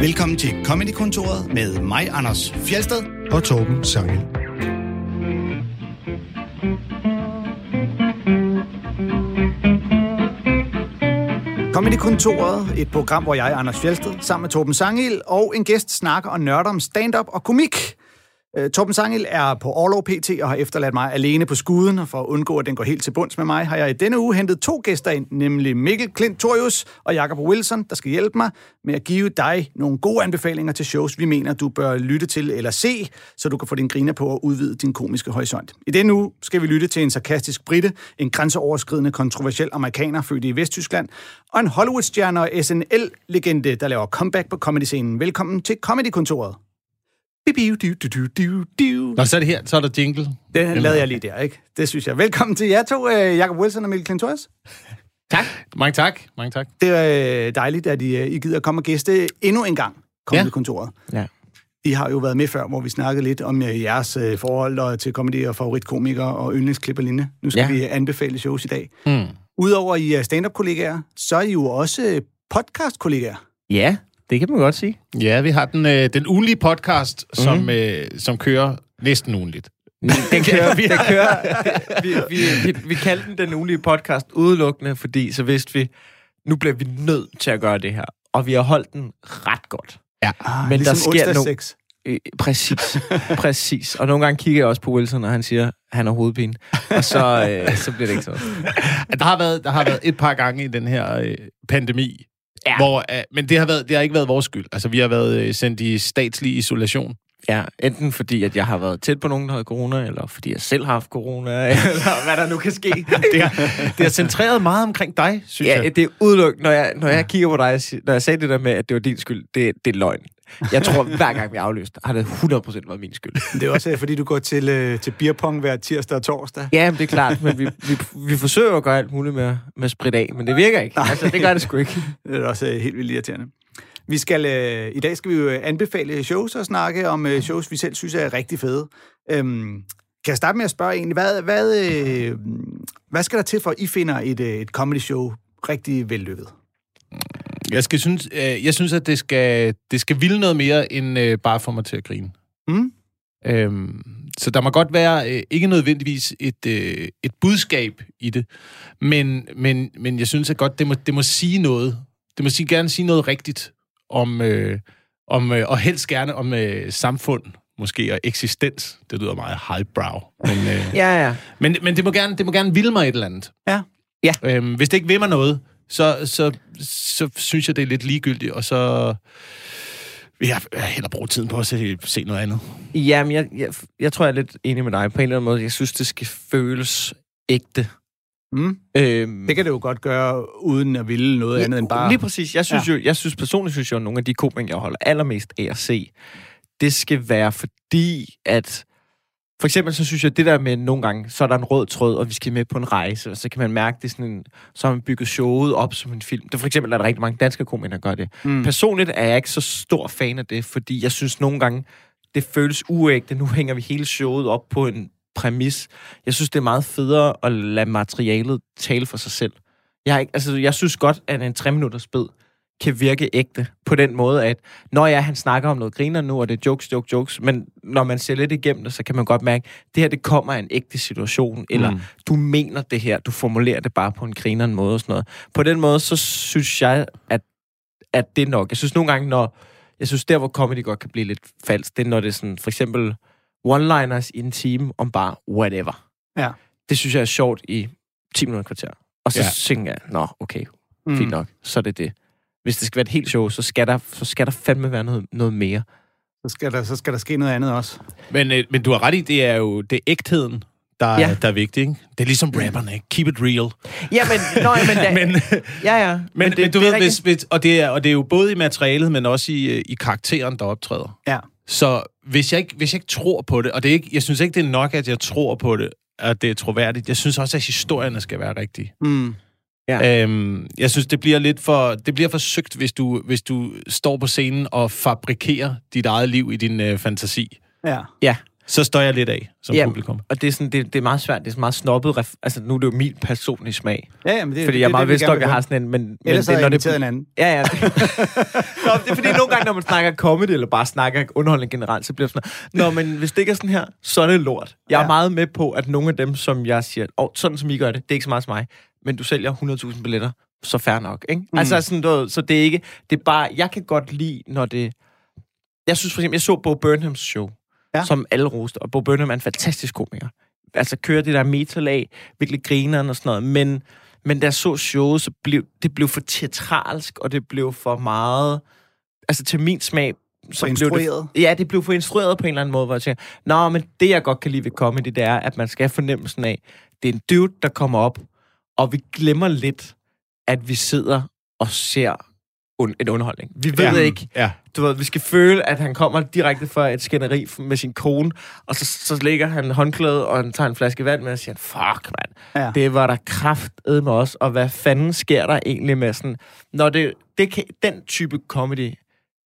Velkommen til Comedy-kontoret med mig, Anders Fjelsted. og Torben Sangel. Comedy-kontoret, et program, hvor jeg, Anders Fjelsted, sammen med Torben Sangil og en gæst snakker og nørder om stand-up og komik. Øh, Torben Sangil er på Orlov PT og har efterladt mig alene på skuden, og for at undgå, at den går helt til bunds med mig, har jeg i denne uge hentet to gæster ind, nemlig Mikkel Klintorius og Jakob Wilson, der skal hjælpe mig med at give dig nogle gode anbefalinger til shows, vi mener, du bør lytte til eller se, så du kan få din griner på og udvide din komiske horisont. I denne uge skal vi lytte til en sarkastisk brite, en grænseoverskridende kontroversiel amerikaner født i Vesttyskland, og en Hollywood-stjerne og SNL-legende, der laver comeback på comedy-scenen. Velkommen til Comedy-kontoret. Nå, så er det her, så er der jingle. Den lavede jeg lige der, ikke? Det synes jeg. Velkommen til jer to, øh, Jacob Wilson og Mikkel Klintorius. Tak. Mange tak. Mange tak. Det er øh, dejligt, at I, øh, I gider komme og gæste endnu en gang Comedy-kontoret. Ja. I har jo været med før, hvor vi snakkede lidt om jeres forhold og, til comedy og favoritkomikere og yndlingsklip og lignende. Nu skal Ja. vi anbefale shows i dag. Mm. Udover I er stand-up-kollegaer, så er I jo også podcast-kollegaer. Ja, det kan man godt sige. Ja, vi har den, øh, den ugenlige podcast, mm. som, øh, som kører næsten ugenligt. Den kører, den kører, vi, vi, vi, vi kaldte den den ugenlige podcast udelukkende, fordi så vidste vi, nu bliver vi nødt til at gøre det her. Og vi har holdt den ret godt. Ja. Ah, Men der sker onsdag no- 6. Øh, præcis, præcis. Og nogle gange kigger jeg også på Wilson, og han siger, at han har hovedpine. Og så, øh, så bliver det ikke sådan. Der har været, der har været et par gange i den her øh, pandemi, Ja. hvor, øh, men det har, været, det har ikke været vores skyld. Altså, vi har været øh, sendt i statslig isolation. Ja, enten fordi, at jeg har været tæt på nogen, der havde corona, eller fordi jeg selv har haft corona, eller hvad der nu kan ske. Det har, det har centreret meget omkring dig, synes Ja, jeg. det er udelukket. Når jeg, når jeg kigger på dig, når jeg sagde det der med, at det var din skyld, det, det er løgn. Jeg tror, hver gang vi aflyste, har det 100% været min skyld. Det er også, øh, fordi du går til, øh, til beerpong hver tirsdag og torsdag. Ja, men det er klart, men vi, vi, vi forsøger at gøre alt muligt med, med sprit af, men det virker ikke. Altså, det gør det sgu ikke. Det er også øh, helt vildt irriterende. Vi skal, øh, I dag skal vi jo øh, anbefale shows og snakke om øh, shows, vi selv synes er rigtig fede. Øhm, kan jeg starte med at spørge egentlig, hvad, hvad, øh, hvad skal der til for, at I finder et, øh, et comedy show rigtig vellykket? Jeg, skal synes, øh, jeg synes, at det skal, det skal ville noget mere, end øh, bare få mig til at grine. Mm? Øhm, så der må godt være øh, ikke nødvendigvis et, øh, et budskab i det, men, men, men jeg synes at godt, det må, det må sige noget. Det må sige, gerne sige noget rigtigt om, øh, om øh, og helst gerne om øh, samfund, måske, og eksistens. Det lyder meget highbrow. Men, øh, Ja, ja. men, men det, må gerne, det må gerne ville mig et eller andet. Ja. Ja. Øhm, hvis det ikke vil mig noget, så, så, så synes jeg, det er lidt ligegyldigt, og så vil jeg hellere bruge tiden på at se, se noget andet. Jamen, jeg, jeg, jeg tror, jeg er lidt enig med dig på en eller anden måde. Jeg synes, det skal føles ægte. Mm? Øhm, Det kan det jo godt gøre, uden at ville noget andet end bare... Lige præcis. Jeg synes, ja. jo, jeg synes personligt, synes jeg, at nogle af de komikere, jeg holder allermest af at se, det skal være fordi, at for eksempel så synes jeg, at det der med nogle gange, så er der en rød tråd, og vi skal med på en rejse, og så kan man mærke, det sådan en, så har man bygget showet op som en film. Det er for eksempel, er der rigtig mange danske komikere, der gør det. Mm. Personligt er jeg ikke så stor fan af det, fordi jeg synes nogle gange, det føles uægte. Nu hænger vi hele showet op på en præmis. Jeg synes, det er meget federe at lade materialet tale for sig selv. Jeg, ikke, altså, jeg synes godt, at en 3 minutters bid kan virke ægte på den måde, at når ja, han snakker om noget griner nu, og det er jokes, jokes, jokes, men når man ser lidt igennem det, så kan man godt mærke, at det her, det kommer af en ægte situation, eller Mm. du mener det her, du formulerer det bare på en grineren måde og sådan noget. På den måde, så synes jeg, at, at det er nok. Jeg synes nogle gange, når, jeg synes der, hvor comedy godt kan blive lidt falsk, det er, når det er sådan, for eksempel one-liners i en time om bare whatever. Ja. Det synes jeg er sjovt i 10 minutter kvarter. Og så Ja. tænker jeg, nå, okay, Mm. fint nok, så er det det. Hvis det skal være et helt show, så skal der, så skal der fandme være noget, noget mere. Så skal, der, så skal der ske noget andet også. Men, øh, men du har ret i, det er jo det er ægtheden, der, ja. Der er vigtig. Ikke? Det er ligesom rapperne, ikke? Keep it real. Ja, men, nå, men, da, Men, ja, ja. men, men, det, men du det ved, hvis, hvis, og, det er, og det er jo både i materialet, men også i, øh, i karakteren, der optræder. Ja. Så hvis jeg, ikke, hvis jeg ikke tror på det, og det er ikke, jeg synes ikke, det er nok, at jeg tror på det, at det er troværdigt. Jeg synes også, at historierne skal være rigtige. Mm. Ja. Øhm, jeg synes, det bliver lidt for, det bliver for søgt, hvis du, hvis du står på scenen og fabrikerer dit eget liv i din øh, fantasi. Ja. Ja. så står jeg lidt af som Ja. publikum. Og det er, sådan, det, det er meget svært. Det er sådan meget snobbet. Ref- altså, nu er det jo min personlige smag. Ja, ja, men det, Fordi det, jeg er det, meget vi vidst vil jeg har sådan en... Men, men Ellers det, har jeg når det, en anden. Ja, ja. Det. Nå, det er fordi, nogle gange, når man snakker comedy, eller bare snakker underholdning generelt, så bliver det sådan Nå, men hvis det ikke er sådan her, så er det lort. Jeg er Ja. meget med på, at nogle af dem, som jeg siger, åh, oh, sådan som I gør det, det er ikke så meget som mig, men du sælger 100.000 billetter, så fair nok, ikke? Mm. Altså, sådan noget, så det er ikke, det er bare, jeg kan godt lide, når det, jeg synes for eksempel, jeg så Bo Burnhams show, Ja. som alle roste, og Bo Burnham er en fantastisk komiker. Altså, kører det der metalag, virkelig grineren og sådan noget, men, men da jeg så showet, så blev det blev for teatralsk, og det blev for meget, altså til min smag, så For blev det, ja, det blev for instrueret på en eller anden måde, hvor jeg tænker, nå, men det jeg godt kan lide ved comedy, det er, at man skal have fornemmelsen af, det er en dude, der kommer op, og vi glemmer lidt, at vi sidder og ser un- en underholdning. Vi ved Ja. ikke, Ja. du ved, vi skal føle, at han kommer direkte fra et skænderi med sin kone, og så, så lægger han håndklædet, og han tager en flaske vand med, og siger, fuck, mand, Ja. det var der kraft med os, og hvad fanden sker der egentlig med sådan, når det, det kan, den type comedy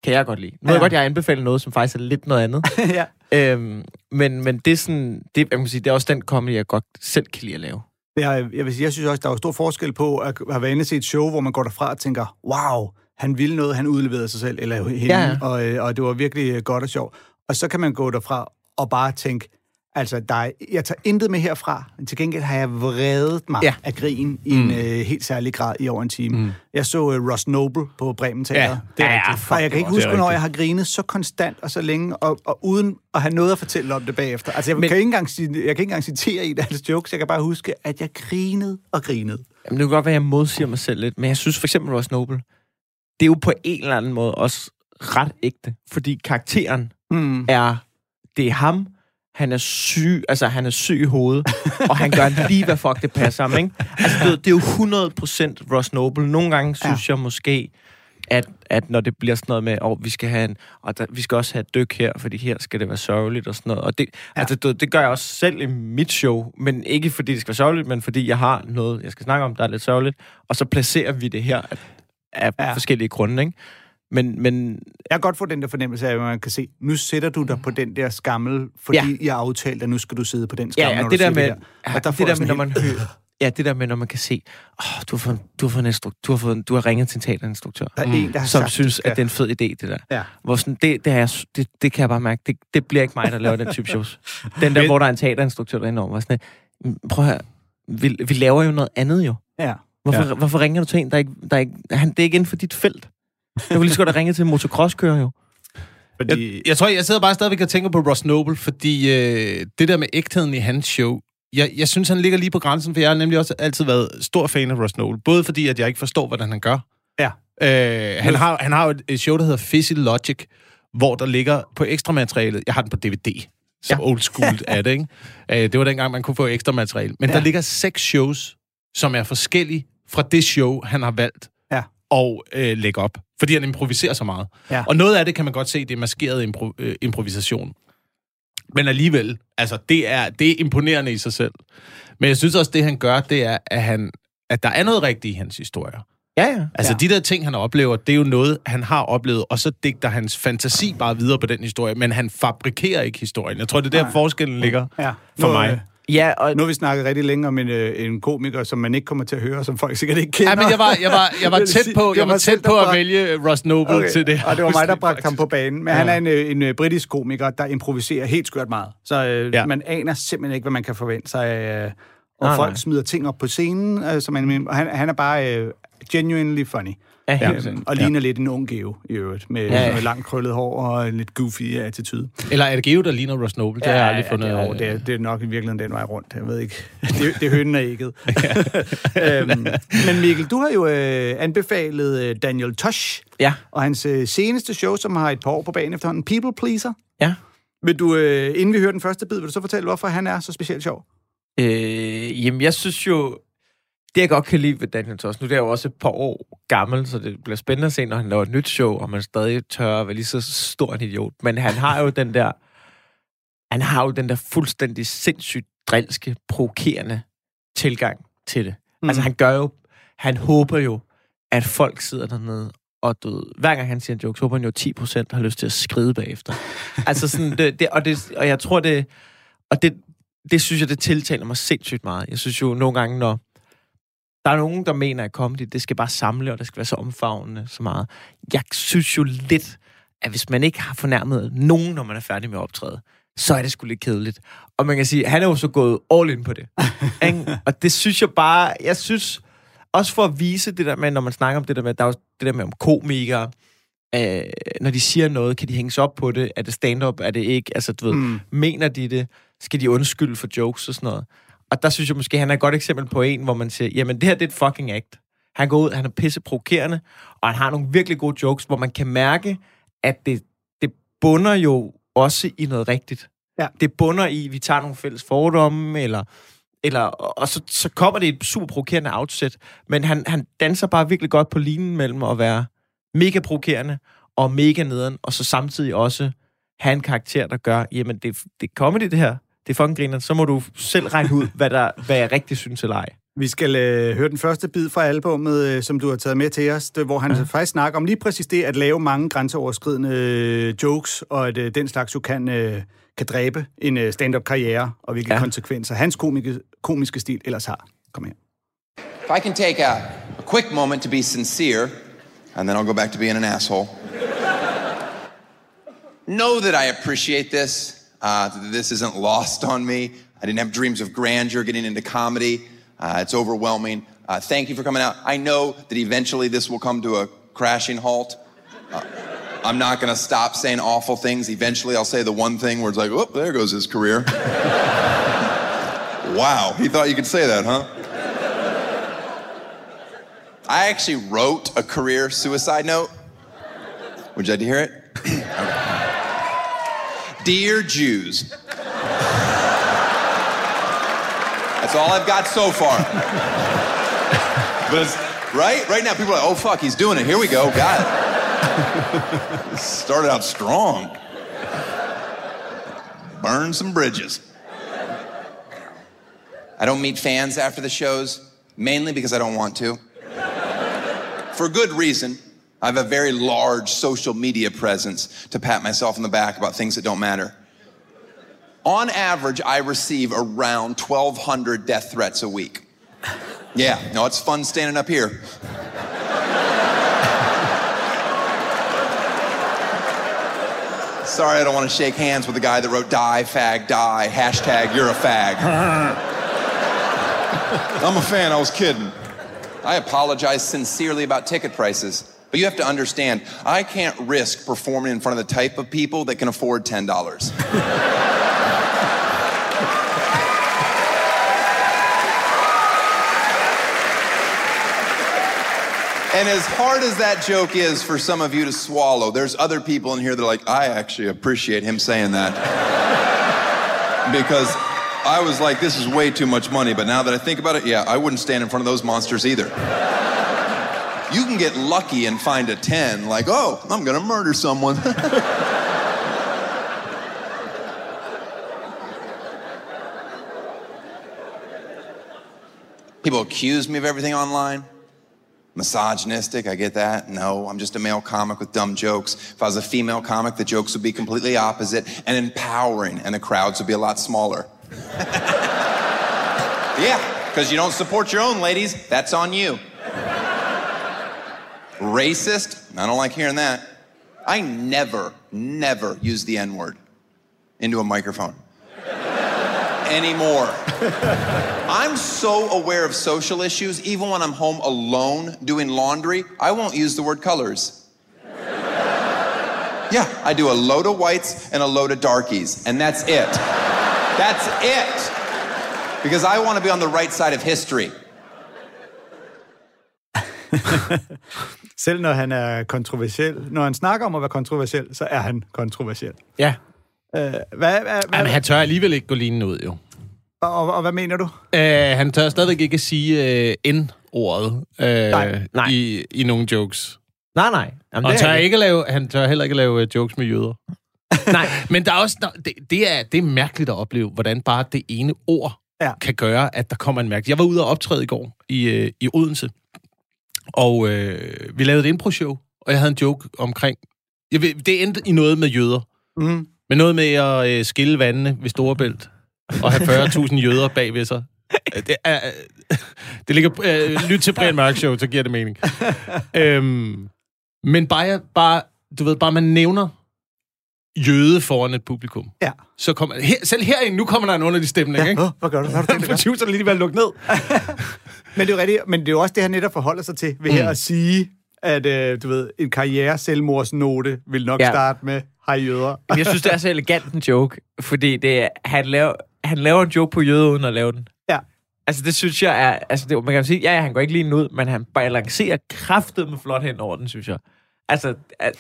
kan jeg godt lide. Nu ved Ja. jeg godt, jeg anbefaler noget, som faktisk er lidt noget andet. ja. øhm, men, men det er sådan, det, jeg kan sige, det er også den comedy, jeg godt selv kan lide at lave. Jeg, jeg, vil sige, jeg synes også, der er stor forskel på at have været inde se et show, hvor man går derfra og tænker, wow, han ville noget, han udleverede sig selv, eller hende, Ja, ja. Og, øh, og det var virkelig øh, godt og sjovt. Og så kan man gå derfra og bare tænke, altså, der er, jeg tager intet med herfra, men til gengæld har jeg vredet mig ja. Af grin i en øh, helt særlig grad i over en time. Mm. Jeg så øh, Ross Noble på Bremen Teater. Ja, det er Ja, rigtigt. Og jeg kan ikke huske, hvornår jeg har grinet så konstant og så længe, og, og uden at have noget at fortælle om det bagefter. Altså, jeg, Men, kan ikke engang, jeg kan ikke engang citere i deres jokes, jeg kan bare huske, at jeg grinede og grinede. Jamen, det kan godt være, at jeg modsiger mig selv lidt, men jeg synes for eksempel Ross Noble, det er jo på en eller anden måde også ret ægte, fordi karakteren Mm. er, det er ham, han er syg, altså han er syg i hovedet, og han gør lige, hvad fuck det passer ham, ikke? Altså, det, er jo- det er jo 100% Ross Noble. Nogle gange synes ja. jeg måske, at, at når det bliver sådan noget med, oh, vi skal have en, og der, vi skal også have et dyk her, fordi her skal det være sørgeligt og sådan noget. Og det, ja. altså, det, det gør jeg også selv i mit show, men ikke fordi det skal være sørgeligt, men fordi jeg har noget, jeg skal snakke om, der er lidt sørgeligt, og så placerer vi det her af, af ja. forskellige grunde, ikke? Men, men Jeg kan godt få den der fornemmelse af, at man kan se, nu sætter du dig på den der skammel, fordi ja. Ja. I har aftalt, at nu skal du sidde på den Ja, skammel, ja, når det du der med, det der. ja, Og der det der med, når man hører, ja, det der med, når man kan se, åh, du har fået, du har fået en instru- du har fået, du har ringet til en teaterinstruktør, Der er en, der har som sagt, synes, ja. at det er en fed idé, det der. Ja. Hvor sådan, det, det, jeg, det, det kan jeg bare mærke, det, det bliver ikke mig, der laver den type shows. Den der, Men- hvor der er en teaterinstruktør derinde over, var sådan, "Mm, prøv høre, vi, vi laver jo noget andet jo. Ja. Hvorfor, ja. hvorfor ringer du til en, der ikke, der ikke, han, det er ikke inden for dit felt? Jeg kunne lige så godt have ringet til en motocrosskører jo. Fordi, Jeg, jeg tror, jeg sidder bare stadigvæk og tænker på Ross Noble, fordi øh, det der med ægtheden i hans show, jeg, jeg synes, han ligger lige på grænsen, for jeg har nemlig også altid været stor fan af Ross Noble. Både fordi, at jeg ikke forstår, hvordan han gør. Ja. Øh, han, har, han har jo et- show, der hedder Fizzy Logic, hvor der ligger på ekstra materialet, jeg har den på DVD, som ja. Old school er det, ikke? Øh, det var dengang, man kunne få ekstra materiale. Men Ja. der ligger seks shows, som er forskellige fra det show, han har valgt. Og øh, lægge op. Fordi han improviserer så meget. Ja. Og noget af det kan man godt se, det er maskeret impro- øh, improvisation. Men alligevel, altså, det er, det er imponerende i sig selv. Men jeg synes også, det han gør, det er, at, han, at der er noget rigtigt i hans historier. Ja, ja. Altså, Ja. de der ting, han oplever, det er jo noget, han har oplevet, og så digter hans fantasi bare videre på den historie, men han fabrikerer ikke historien. Jeg tror, det er der, Nej. forskellen ligger. ja. for mig. Ja, og Nu har vi snakket rigtig længe om en, øh, en komiker, som man ikke kommer til at høre, som folk sikkert ikke kender. Ja, men jeg var, jeg var, jeg var tæt på, jeg var tæt på at vælge Ross Noble Okay. til det. Og det var mig, der bragte ham på banen. Men ja. han er en, øh, en øh, britisk komiker, der improviserer helt skørt meget. Så øh, ja. Man aner simpelthen ikke, hvad man kan forvente sig. Øh, og Nej, folk nej. smider ting op på scenen, øh, som han, han, han er bare øh, genuinely funny. ja, helt Ja, sikkert. og ligner lidt en ung Geo i øvrigt, med Ja, ja. ja, ja. langt krøllet hår og en lidt goofy attitude. Eller er det Geo, der ligner Ross Noble? Det har jeg aldrig fundet. Ja, det, er, det, er, det er nok i virkeligheden den vej rundt. Jeg ved ikke. Det, det er hønnen og ægget. øhm, men Mikkel, du har jo øh, anbefalet øh, Daniel Tosh Ja, og hans øh, seneste show, som har et par år på banen efterhånden, People Pleaser. ja. Vil du, øh, inden vi hører den første bid, vil du så fortælle, hvorfor han er så specielt sjov? Øh, jamen, jeg synes jo, det jeg godt kan lide ved Daniel Toss, nu er jeg jo også et par år gammel, så det bliver spændende at se, når han laver et nyt show, og man stadig tør at være lige så stor en idiot. Men han har jo den der, han har jo den der fuldstændig sindssygt drilske, provokerende tilgang til det. Mm. Altså, han gør jo, han håber jo, at folk sidder dernede og ved, hver gang han siger en joke, så håber han jo 10% har lyst til at skride bagefter. altså sådan, det, det, og, det, og jeg tror det, og det, det synes jeg, det tiltaler mig sindssygt meget. Jeg synes jo nogle gange, når der er nogen, der mener, at comedy, det skal bare samle, og det skal være så omfavnende så meget. Jeg synes jo lidt, at hvis man ikke har fornærmet nogen, når man er færdig med at optræde, så er det sgu lidt kedeligt. Og man kan sige, at han er jo så gået all in på det. Ikke? og det synes jeg bare, jeg synes, også for at vise det der med, når man snakker om det der med, der er det der med om komikere, øh, når de siger noget, kan de hænges op på det? Er det stand-up? Er det ikke? Altså, du ved, mm. mener de det? Skal de undskylde for jokes og sådan noget? Og der synes jeg måske, han er et godt eksempel på en, hvor man siger, jamen det her, det er et fucking act. Han går ud, han er pisse provokerende, og han har nogle virkelig gode jokes, hvor man kan mærke, at det, det bunder jo også i noget rigtigt. Ja. Det bunder i, at vi tager nogle fælles fordomme, eller, eller, og så, så kommer det et super provokerende outset, men han, han danser bare virkelig godt på linjen mellem at være mega provokerende og mega nederen, og så samtidig også have en karakter, der gør, jamen det, det er comedy det her, det er fucking griner, så må du selv regne ud, hvad, der, hvad jeg rigtig synes eller ej. Vi skal øh, høre den første bid fra albumet, øh, som du har taget med til os, det, hvor han ja. faktisk snakker om lige præcis det, at lave mange grænseoverskridende øh, jokes, og at øh, den slags jo kan, øh, kan dræbe en øh, stand-up-karriere, og hvilke ja. konsekvenser hans komike, komiske stil ellers har. Kom her. If I can take a, a quick moment to be sincere, and then I'll go back to being an asshole. know that I appreciate this. Uh, this isn't lost on me. I didn't have dreams of grandeur getting into comedy. Uh, it's overwhelming. Uh, thank you for coming out. I know that eventually this will come to a crashing halt. Uh, I'm not going to stop saying awful things. Eventually, I'll say the one thing where it's like, oh, there goes his career. wow, he thought you could say that, huh? I actually wrote a career suicide note. Would you like to hear it? Dear Jews. That's all I've got so far. but right? Right now, people are like, oh, fuck, he's doing it. Here we go. Got it. Started out strong. Burn some bridges. I don't meet fans after the shows, mainly because I don't want to. For good reason. I have a very large social media presence to pat myself on the back about things that don't matter. On average, I receive around 1,200 death threats a week. Yeah, no, it's fun standing up here. Sorry, I don't want to shake hands with the guy that wrote die, fag, die, hashtag you're a fag. I'm a fan, I was kidding. I apologize sincerely about ticket prices. But you have to understand, I can't risk performing in front of the type of people that can afford $10. And as hard as that joke is for some of you to swallow, there's other people in here that are like, I actually appreciate him saying that. because I was like, this is way too much money. But now that I think about it, yeah, I wouldn't stand in front of those monsters either. You can get lucky and find a 10, like, oh, I'm going to murder someone. People accuse me of everything online. Misogynistic, I get that. No, I'm just a male comic with dumb jokes. If I was a female comic, the jokes would be completely opposite and empowering, and the crowds would be a lot smaller. yeah, because you don't support your own ladies, that's on you. Racist, I don't like hearing that. I never, never use the N word into a microphone anymore. I'm so aware of social issues, even when I'm home alone doing laundry, I won't use the word colors. Yeah, I do a load of whites and a load of darkies, and that's it. That's it. Because I want to be on the right side of history. Selv når han er kontroversiel, når han snakker om at være kontroversiel, så er han kontroversiel. Ja. Øh, hvad, hvad, hvad, Jamen, han tør alligevel ikke gå lignende ud, jo. og, og, og hvad mener du? Uh, han tør stadigvæk ikke at sige uh, N-ordet uh, Nej, nej. I, i nogle jokes. Nej, nej. Jamen, Og det tør, det. ikke lave, han tør heller ikke lave uh, jokes med jøder. Nej. Men der er også, det, det, er, det er mærkeligt at opleve, hvordan bare det ene ord ja. kan gøre, at der kommer en mærke. Jeg var ude og optræde i går i, øh, i Odense, og øh, vi lavede et impro-show, og jeg havde en joke omkring... Jeg ved, det endte i noget med jøder. Mm. Men noget med at øh, skille vandene ved Storebælt og have 40.000 jøder bagved sig. Det, er, det ligger... Øh, lyt til Brian Mørk Show, så giver det mening. øhm, men bare, bare, du ved, bare man nævner jøde foran et publikum. Ja. Så kommer, her, selv herinde, nu kommer der en underlig stemning, Ja, ikke? Hvad gør du? Hvad har du? Produceren lige ved at lukke ned. Men det er jo rigtigt, men det er jo også det, han netop forholder sig til ved mm. her at sige, at øh, du ved, en karriere selvmordsnote vil nok Ja. starte med hej jøder. Jeg synes, det er så elegant en joke, fordi det er, han, laver, han laver en joke på jøder, uden at lave den. Ja. Altså, det synes jeg er... Altså, det, man kan sige, ja, ja, han går ikke lige ud, men han balancerer kraftet med flot hen over den, synes jeg. Altså,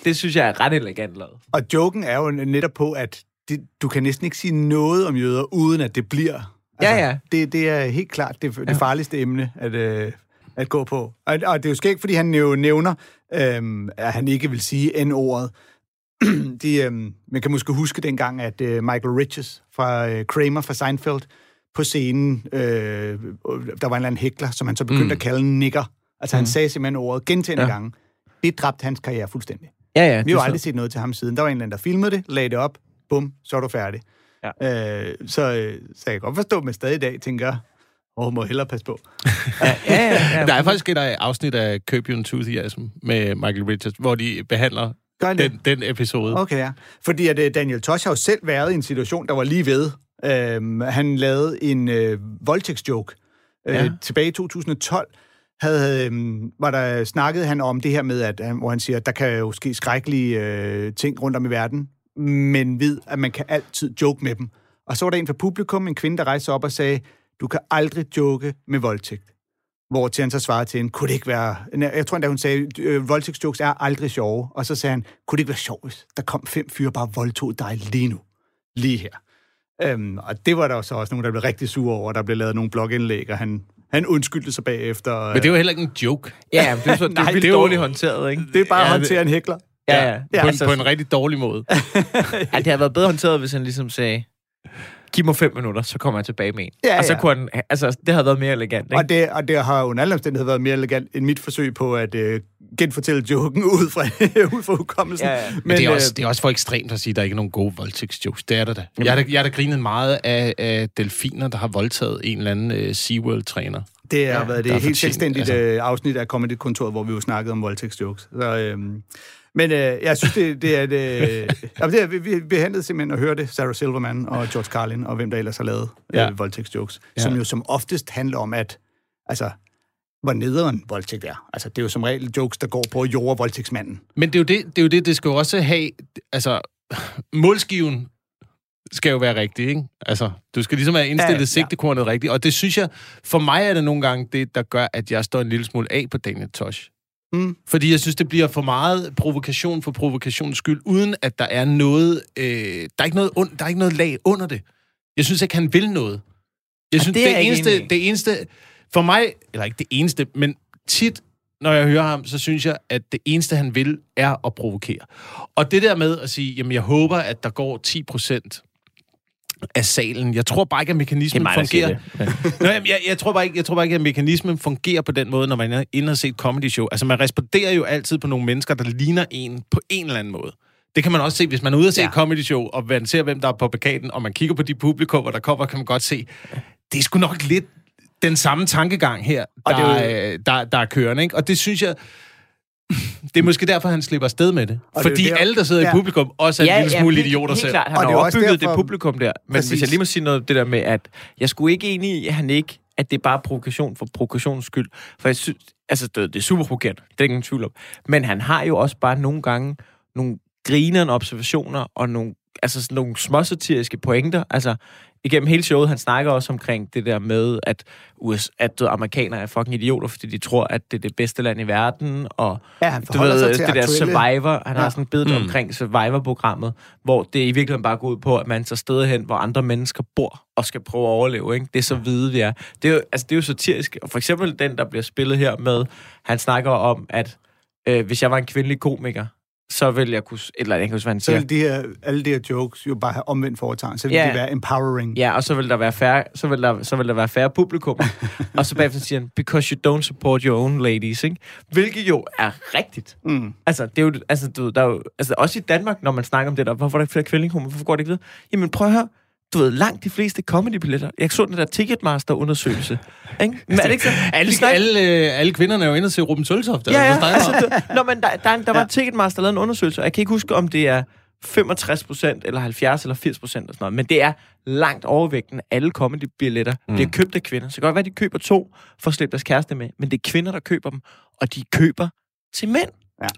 det synes jeg er ret elegant lavet. Og joken er jo netop på, at det, du kan næsten ikke sige noget om jøder, uden at det bliver. Altså, Ja, ja. Det, det er helt klart det, det farligste emne at, øh, at gå på. Og, og det er jo skægt, fordi han jo nævner, øhm, at han ikke vil sige N-ordet. De, øhm, man kan måske huske dengang, at øh, Michael Richards fra øh, Kramer fra Seinfeld på scenen, øh, der var en eller anden hækler, som han så begyndte mm. at kalde nigger. Altså han Mm. sagde simpelthen ordet gentagende ja. gange. Det dræbte hans karriere fuldstændig. Ja, ja. Vi har det jo aldrig set noget til ham siden. Der var en eller anden, der filmede det, lagde det op, bum, så er du færdig. Ja. Øh, så, øh, så jeg kan godt forstå, at man stadig i dag tænker, åh, må jeg hellere passe på. Ja, ja, ja. Der er faktisk et øh, afsnit af Curb Your Enthusiasm med Michael Richards, hvor de behandler den, den episode. Okay, ja. Fordi at, øh, Daniel Tosh har jo selv været i en situation, der var lige ved. Øhm, han lavede en øh, voldtægtsjoke øh, Ja. tilbage i 2012. Havde, øh, var der snakkede han om det her med, at, øh, hvor han siger, at der kan jo ske skrækkelige øh, ting rundt om i verden, men ved, at man kan altid joke med dem. Og så var der en fra publikum, en kvinde, der rejste op og sagde, du kan aldrig joke med voldtægt. Hvor til han så svarede til hende, kunne det ikke være... Jeg tror endda, hun sagde, øh, voldtægtsjokes er aldrig sjove. Og så sagde han, kunne det ikke være sjovt, hvis der kom fem fyre bare voldtog dig lige nu. Lige her. Øhm, og det var der så også nogen, der blev rigtig sure over. Der blev lavet nogle blogindlæg, og han, han undskyldte sig bagefter. Men det er jo heller ikke en joke. Ja, det er, så, det er Nej, vildt det er dårligt håndteret, ikke? det er bare Ja, at det- håndtere en hækler. Ja, ja. Ja, på, altså- en, på en rigtig dårlig måde. ja. det havde været bedre håndteret, hvis han ligesom sagde, giv mig fem minutter, så kommer jeg tilbage med en. Ja, og så ja. kunne han, altså, det havde været mere elegant, ikke? Og det, og det har jo under alle omstændigheder været mere elegant end mit forsøg på at øh, genfortælle joken ud fra, ud fra hukommelsen. Ja, ja. Men, Men det, er øh, også, det er også for ekstremt at sige, at der ikke er nogen gode voldtægtsjokes. Det er der da. Jeg har da, jeg har da grinet meget af, af delfiner, der har voldtaget en eller anden uh, SeaWorld-træner. Det har Ja, været det er helt fortjent, selvstændigt altså. altså. afsnit af Comedy-kontoret, hvor vi jo snakkede om voldtægtsjokes. Så, øhm, men øh, jeg synes, det, det er et... Øh, jamen, det er, vi, vi behandlede simpelthen at høre det, Sarah Silverman og George Carlin, og hvem der ellers har lavet Ja. øh, voldtægtsjokes, ja. som jo som oftest handler om, at altså, hvor nederen voldtægt er. Altså, det er jo som regel jokes, der går på at jorde voldtægtsmanden. Men det er, jo det, det er jo det, det skal jo også have... Altså, målskiven skal jo være rigtig, ikke? Altså, du skal ligesom have indstillet Ja, ja, ja. sigtekornet rigtigt. Og det synes jeg, for mig er det nogle gange det, der gør, at jeg står en lille smule af på Daniel Tosh. Mm. Fordi jeg synes, det bliver for meget provokation for provokations skyld, uden at der er noget... Øh, der, er ikke noget und, der er ikke noget lag under det. Jeg synes ikke, han vil noget. Jeg synes, det det, er det, eneste, det eneste... For mig, eller ikke det eneste, men tit, når jeg hører ham, så synes jeg, at det eneste, han vil, er at provokere. Og det der med at sige, jamen jeg håber, at der går 10 procent af salen. Jeg tror bare ikke, at mekanismen fungerer. det. Men, Nå, jamen, jeg, jeg, tror bare ikke, jeg tror bare ikke, at mekanismen fungerer på den måde, når man er inde og set et comedy show. Altså, man responderer jo altid på nogle mennesker, der ligner en på en eller anden måde. Det kan man også se, hvis man er ude og se. Ja. et comedy show, og man ser, hvem der er på plakaten, og man kigger på de publikummer, der kommer, kan man godt se, det er sgu nok lidt den samme tankegang her, Og der, det er øh, der, der er kørende. Ikke? Og det synes jeg, det er måske derfor, han slipper afsted med det. Og det er Fordi der- alle, der sidder ja. i ja. publikum, også er en lille smule helt- idioter helt selv. Klart, han Og har det er også opbygget derfor- det publikum der. Men Præcis. hvis jeg lige må sige noget det der med, at jeg skulle ikke enig i, at han ikke, at det er bare provokation for provokationens skyld. For jeg synes, altså det, det er super provokerende, det er ingen tvivl om. Men han har jo også bare nogle gange nogle grinerende observationer og nogle, altså sådan nogle småsatiriske pointer. Altså, igennem hele showet, han snakker også omkring det der med, at, US, at du amerikanere er fucking idioter, fordi de tror, at det er det bedste land i verden, og Ja, han du ved, sig til det der aktuelle... Survivor, han ja. har sådan bedt mm. omkring Survivor-programmet, hvor det i virkeligheden bare går ud på, at man tager steder hen, hvor andre mennesker bor og skal prøve at overleve. Ikke? Det er så hvide, vi er. Det er, jo, altså, det er jo satirisk. Og for eksempel den, der bliver spillet her med, han snakker om, at øh, hvis jeg var en kvindelig komiker, så vil jeg kunne... Eller jeg kan huske, hvad han Så siger. vil de her, alle de her jokes jo bare have omvendt foretegn. Så vil Ja. de være empowering. Ja, og så vil der være færre, så vil der, så vil der være færre publikum. og så bagefter siger han, because you don't support your own ladies, ikke? Hvilket jo er rigtigt. Mm. Altså, det er jo, altså, du, der er jo, altså, også i Danmark, når man snakker om det der, hvorfor er der ikke flere kvindelige humor, hvorfor går det ikke videre? Jamen, prøv at høre. Du ved, langt de fleste comedy-billetter. Jeg så den der Ticketmaster-undersøgelse. Ikke? Men er det ikke så? Alle, snakker- alle, øh, alle kvinderne er jo inde og se Ruben Søltoft. Ja, ja. Altså, det, når man, der, der, der var ja. Ticketmaster, der lavede en undersøgelse, og jeg kan ikke huske, om det er 65 procent, eller 70 eller 80 procent, og sådan noget, men det er langt overvægten alle comedy-billetter, mm. bliver købt af kvinder. Så det kan godt være, at de køber to for at slippe deres kæreste med, men det er kvinder, der køber dem, og de køber til mænd.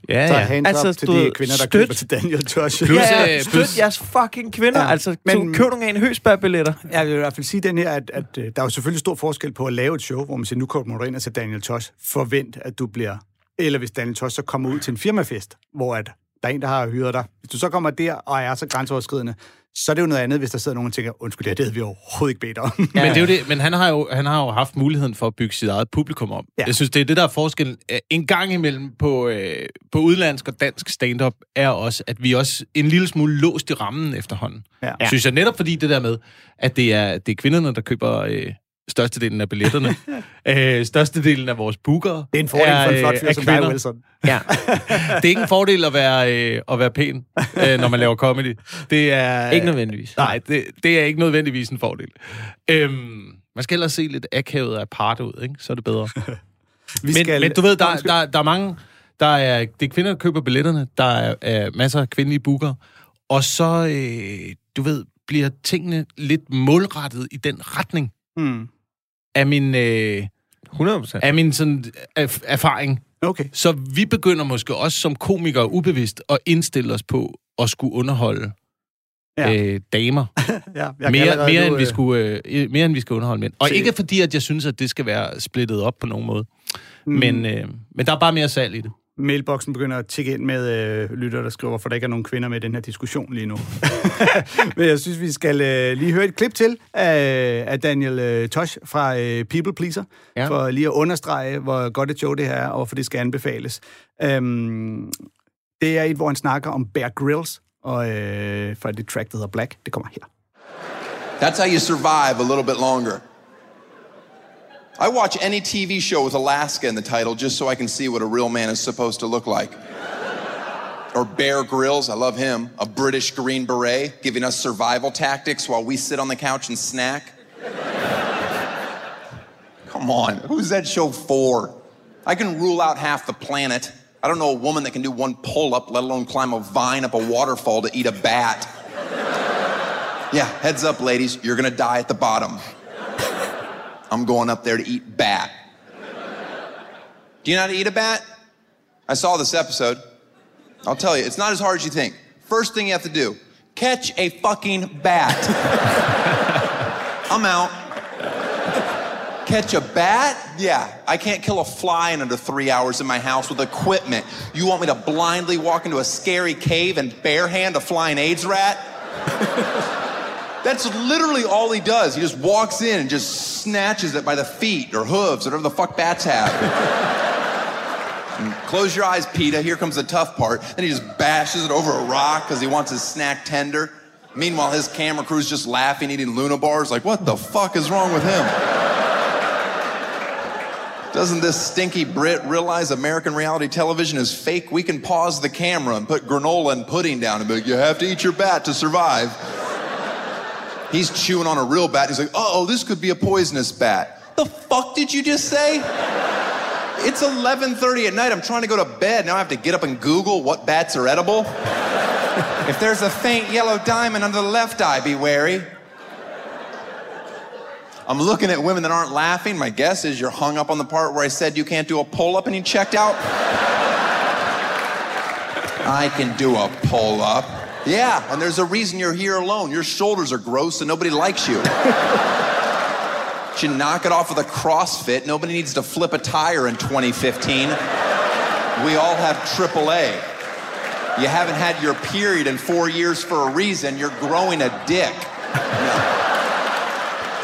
Ja, Så ja. hands Altså, up til du de kvinder, der støt. køber til Daniel Tosh. Plus, ja, ja, støt jeres fucking kvinder. Ja, Ja, altså, men- køb nogle af en høsbær-billetter. Jeg vil i hvert fald sige den her, at, at øh, der er jo selvfølgelig stor forskel på at lave et show, hvor man siger, nu kommer du ind og ser Daniel Tosh. Forvent, at du bliver... Eller hvis Daniel Tosh så kommer ud til en firmafest, hvor at der er en, der har hyret dig. Hvis du så kommer der og er så grænseoverskridende, så er det jo noget andet, hvis der sidder nogen og tænker, undskyld, det havde vi overhovedet ikke bedt om. Men det er jo det, men han har jo, han har jo haft muligheden for at bygge sit eget publikum om. Ja. Ja. Jeg synes, det er det, der er forskellen. En gang imellem på, øh, på udlandsk og dansk stand-up er også, at vi også en lille smule låst i rammen efterhånden. Ja. Ja. Synes jeg netop fordi det der med, at det er, det er kvinderne, der køber øh, størstedelen af billetterne. øh, størstedelen af vores bookere. Det er en fordel for en flot øh, fyr er som dig, kvinder. Wilson. Ja. Det er ikke en fordel at være, øh, at være pæn, øh, når man laver comedy. Det er, Ikke nødvendigvis. Nej, det, det er ikke nødvendigvis en fordel. Øhm, man skal ellers se lidt akavet og apart ud, ikke? så er det bedre. Vi men, men du ved, der, der, der er mange... Der er, det er kvinder, der køber billetterne. Der er, er masser af kvindelige booker. Og så, øh, du ved, bliver tingene lidt målrettet i den retning Hmm. Af min, øh, 100 procent. af min sådan, erf- erfaring. Okay. Så vi begynder måske også som komikere ubevidst at indstille os på at skulle underholde Ja. øh, damer. Ja, jeg mere, mere, nu, end vi øh, skulle, øh, mere end vi skal underholde mænd. Og Se- ikke fordi, at jeg synes, at det skal være splittet op på nogen måde. Mm. Men, øh, men der er bare mere salg i det. Mailboksen begynder at tikke ind med øh, lytter, der skriver, for der ikke er nogen kvinder med i den her diskussion lige nu. Men jeg synes, vi skal øh, lige høre et klip til af, af Daniel øh, Tosh fra øh, People Pleaser, ja. For lige at understrege, hvor godt et show det her er, og hvorfor det skal anbefales. Øhm, det er et, hvor han snakker om Bear Grylls, og øh, fra det track, der hedder Black. Det kommer her. That's how you survive a little bit longer. I watch any TV show with Alaska in the title just so I can see what a real man is supposed to look like. Or Bear Grylls, I love him, a British Green Beret giving us survival tactics while we sit on the couch and snack. Come on, who's that show for? I can rule out half the planet. I don't know a woman that can do one pull up, let alone climb a vine up a waterfall to eat a bat. Yeah, heads up, ladies, you're gonna die at the bottom. I'm going up there to eat bat. Do you know how to eat a bat? I saw this episode. I'll tell you, it's not as hard as you think. First thing you have to do catch a fucking bat. I'm out. Catch a bat? Yeah, I can't kill a fly in under three hours in my house with equipment. You want me to blindly walk into a scary cave and barehand a flying AIDS rat? That's literally all he does. He just walks in and just snatches it by the feet or hooves, whatever the fuck bats have. Close your eyes, PETA. Here comes the tough part. Then he just bashes it over a rock because he wants his snack tender. Meanwhile, his camera crew's just laughing, eating Luna bars. Like, what the fuck is wrong with him? Doesn't this stinky Brit realize American reality television is fake? We can pause the camera and put granola and pudding down and be like, you have to eat your bat to survive. He's chewing on a real bat. He's like, oh, this could be a poisonous bat. The fuck did you just say? It's 11:30 at night. I'm trying to go to bed. Now I have to get up and Google what bats are edible. if there's a faint yellow diamond under the left eye, be wary. I'm looking at women that aren't laughing. My guess is you're hung up on the part where I said you can't do a pull up and you checked out. I can do a pull up. Yeah, and there's a reason you're here alone. Your shoulders are gross and nobody likes you. Should knock it off with a CrossFit. Nobody needs to flip a tire in 2015. We all have AAA. You haven't had your period in four years for a reason. You're growing a dick.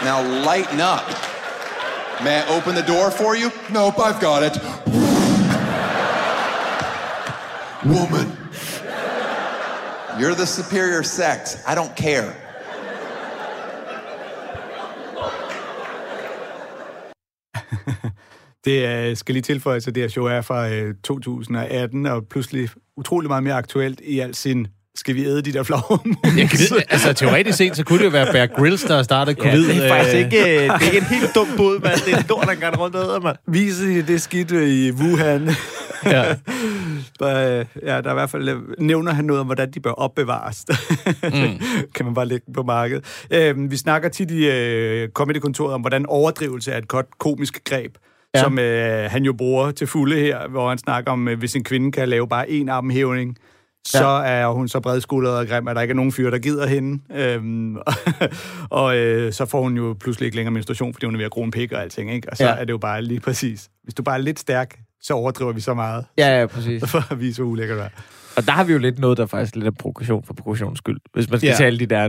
Now lighten up. May I open the door for you? Nope, I've got it. Woman, You're the superior sex. I don't care. Det øh, skal lige tilføjes, at det her show er fra øh, 2018, og pludselig utrolig meget mere aktuelt i al sin skal vi æde de der flagermus? Jeg kan, vide- altså, teoretisk set, så kunne det jo være Bear Grylls, der startede Ja, covid. det er faktisk øh, ikke, det er ikke en helt dum bud, mand. Det er en lort, der kan rundt og æder, mand. Viser de det skidt i Wuhan? Ja. Der, øh, ja, der er i hvert fald, øh, nævner han noget om, hvordan de bør opbevares. mm. kan man bare lægge på markedet. Øh, vi snakker tit i øh, Comedy-kontoret om, hvordan overdrivelse er et godt komisk greb, ja. Ja. som øh, han jo bruger til fulde her, hvor han snakker om, øh, hvis en kvinde kan lave bare en armhævning, så er hun så bredskuldret og grim, at der ikke er nogen fyr, der gider hende. Øhm, og øh, så får hun jo pludselig ikke længere menstruation, fordi hun er ved at gro en pik og alting. Ikke? Og så Ja. ja. er det jo bare lige præcis. Hvis du bare er lidt stærk, så overdriver vi så meget, Ja, ja, præcis. for at vise, hvor ulækkert du er. Og der har vi jo lidt noget, der faktisk lidt er provokation for provokations skyld, hvis man skal Ja. ja. tale de der.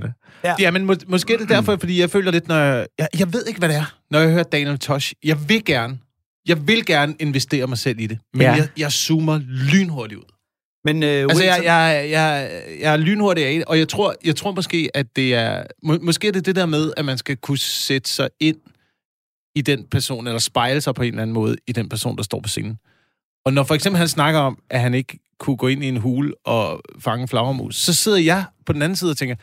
Ja, men må, måske er det derfor, fordi jeg føler lidt, når jeg, jeg... Jeg ved ikke, hvad det er, når jeg hører Daniel Tosh. Jeg vil gerne, jeg vil gerne investere mig selv i det, men Ja. ja. jeg, jeg zoomer lynhurtigt ud. Men øh, Altså, jeg, jeg, jeg, jeg er lynhurtig af det, og jeg tror, jeg tror måske, at det er... Må, måske er det det der med, at man skal kunne sætte sig ind i den person, eller spejle sig på en eller anden måde i den person, der står på scenen. Og når for eksempel han snakker om, at han ikke kunne gå ind i en hule og fange flagermus, så sidder jeg på den anden side og tænker,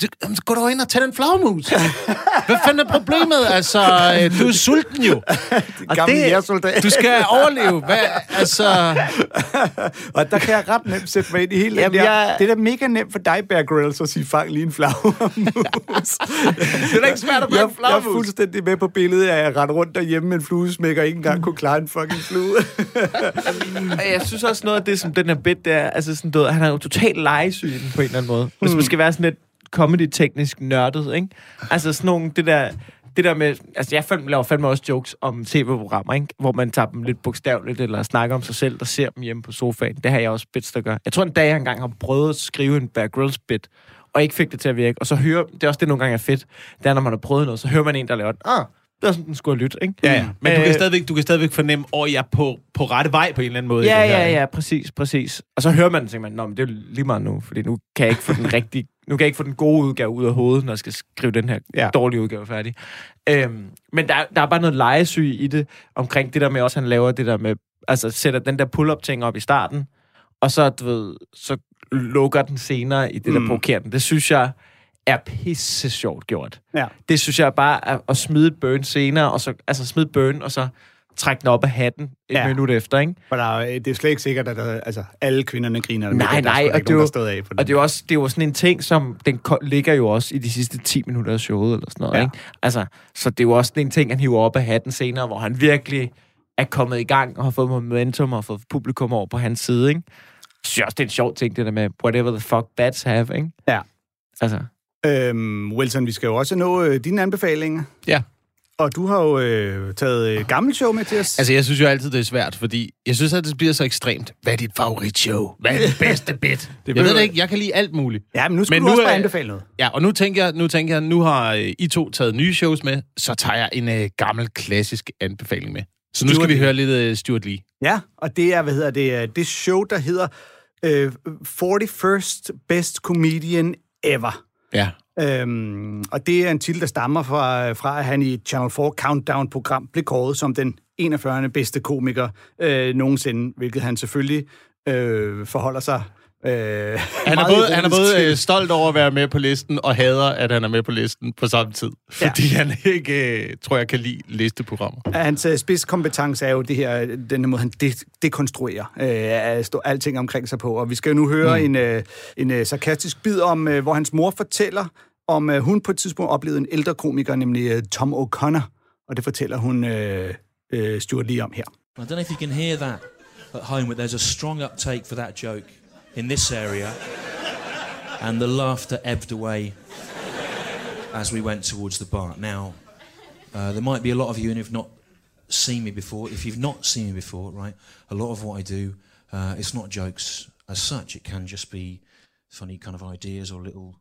"Så- gå dog ind og tag den flagermus. Hvad fanden er problemet? Altså, øh, du er sulten jo. Og Gamle det, du skal overleve. Hvad, altså, Og der kan jeg ret nemt sætte mig ind i hele Jamen, den der. jeg- Det er da mega nemt for dig, Bear Grylls, at sige, fang lige en flagermus. det er da ikke svært at fange en jeg er fuldstændig med på billedet, at jeg render rundt derhjemme med en fluesmækker og ikke engang kunne klare en fucking flue. Jeg synes også noget af det, som den her bit, det er, altså sådan, du ved, han er jo totalt legesyg på en eller anden måde. Hvis man skal være sådan lidt comedy-teknisk nørdet, ikke? Altså sådan nogle, det der, det der med, altså jeg fandme, laver fandme også jokes om tv-programmer, ikke? Hvor man tager dem lidt bogstaveligt, eller snakker om sig selv, der ser dem hjemme på sofaen. Det har jeg også bits, der gør. Jeg tror en dag, jeg engang har prøvet at skrive en Bear Grylls bit, og ikke fik det til at virke. Og så hører, det er også det, nogle gange er fedt, det er, når man har prøvet noget, så hører man en, der laver, ah, det er sådan, den skulle have lyttet, ikke? Ja, ja. Men du kan, Øh, stadigvæk, du kan stadigvæk fornemme, at jeg er på, på rette vej på en eller anden måde. i Ja, her, ja, ja, præcis, præcis. Og så hører man, og tænker man, Nå, men det er lige meget nu, fordi nu kan jeg ikke få den rigtige, nu kan jeg ikke få den gode udgave ud af hovedet, når jeg skal skrive den her Ja. ja. dårlige udgave færdig. Øhm, men der, der er bare noget legesyg i det, omkring det der med også, han laver det der med, altså sætter den der pull-up-ting op i starten, og så, du ved, så lukker den senere i det, der Mm. provokerer den. Det synes jeg er pisse sjovt gjort. ja. Det synes jeg bare er at smide et burn senere, og så, altså smide burn, og så trække den op af hatten et Ja. minut efter, ikke? For der er, det er slet ikke sikkert, at der, altså, alle kvinderne griner. Nej, med nej, og det nogen, jo- af. Og det er jo også det er jo sådan en ting, som den ligger jo også i de sidste 10 minutter af showet, eller sådan noget, ja. ikke? Altså, så det er jo også sådan en ting, han hiver op af hatten senere, hvor han virkelig er kommet i gang, og har fået momentum, og fået publikum over på hans side, ikke? Jeg synes også, det er en sjov ting, det der med, whatever the fuck bats have, ikke? Ja. Altså, Øhm, Wilson, vi skal jo også nå øh, dine anbefalinger. Ja. Og du har jo øh, taget øh, gammelt show med til os. Altså, jeg synes jo altid, det er svært, fordi jeg synes, at det bliver så ekstremt. Hvad er dit favoritshow? Hvad er dit bedste bit? det jeg ved det ikke. Jeg kan lide alt muligt. ja, men nu skal men du nu også bare anbefale noget. Ja, og nu tænker jeg, nu, tænker jeg, nu har øh, I to taget nye shows med, så tager jeg en øh, gammel, klassisk anbefaling med. Så nu Stuart skal vi Lee. høre lidt øh, Stuart Lee. Ja, og det er, hvad hedder det, øh, det show, der hedder øh, 41st Best Comedian Ever. Ja. Øhm, og det er en titel, der stammer fra, fra at han i Channel 4 Countdown-program blev kåret som den 41. bedste komiker øh, nogensinde, hvilket han selvfølgelig øh, forholder sig øh, Han er både, han er både øh, stolt over at være med på listen, og hader, at han er med på listen på samme tid. Ja. Fordi han ikke, øh, tror jeg, kan lide listeprogrammer. Hans øh, spidskompetence er jo det her, den måde, han de- dekonstruerer øh, at stå alting omkring sig på. Og vi skal jo nu høre mm. en, øh, en øh, sarkastisk bid om, øh, hvor hans mor fortæller, om øh, hun på et tidspunkt oplevede en ældre komiker, nemlig øh, Tom O'Connor. Og det fortæller hun øh, øh, Stuart lige om her. I don't know if you can hear that at home, but there's a strong uptake for that joke in this area. And the laughter ebbed away as we went towards the bar. Now, uh, there might be a lot of you, and if not seen me before, if you've not seen me before, right, a lot of what I do, uh, it's not jokes as such. It can just be funny kind of ideas or little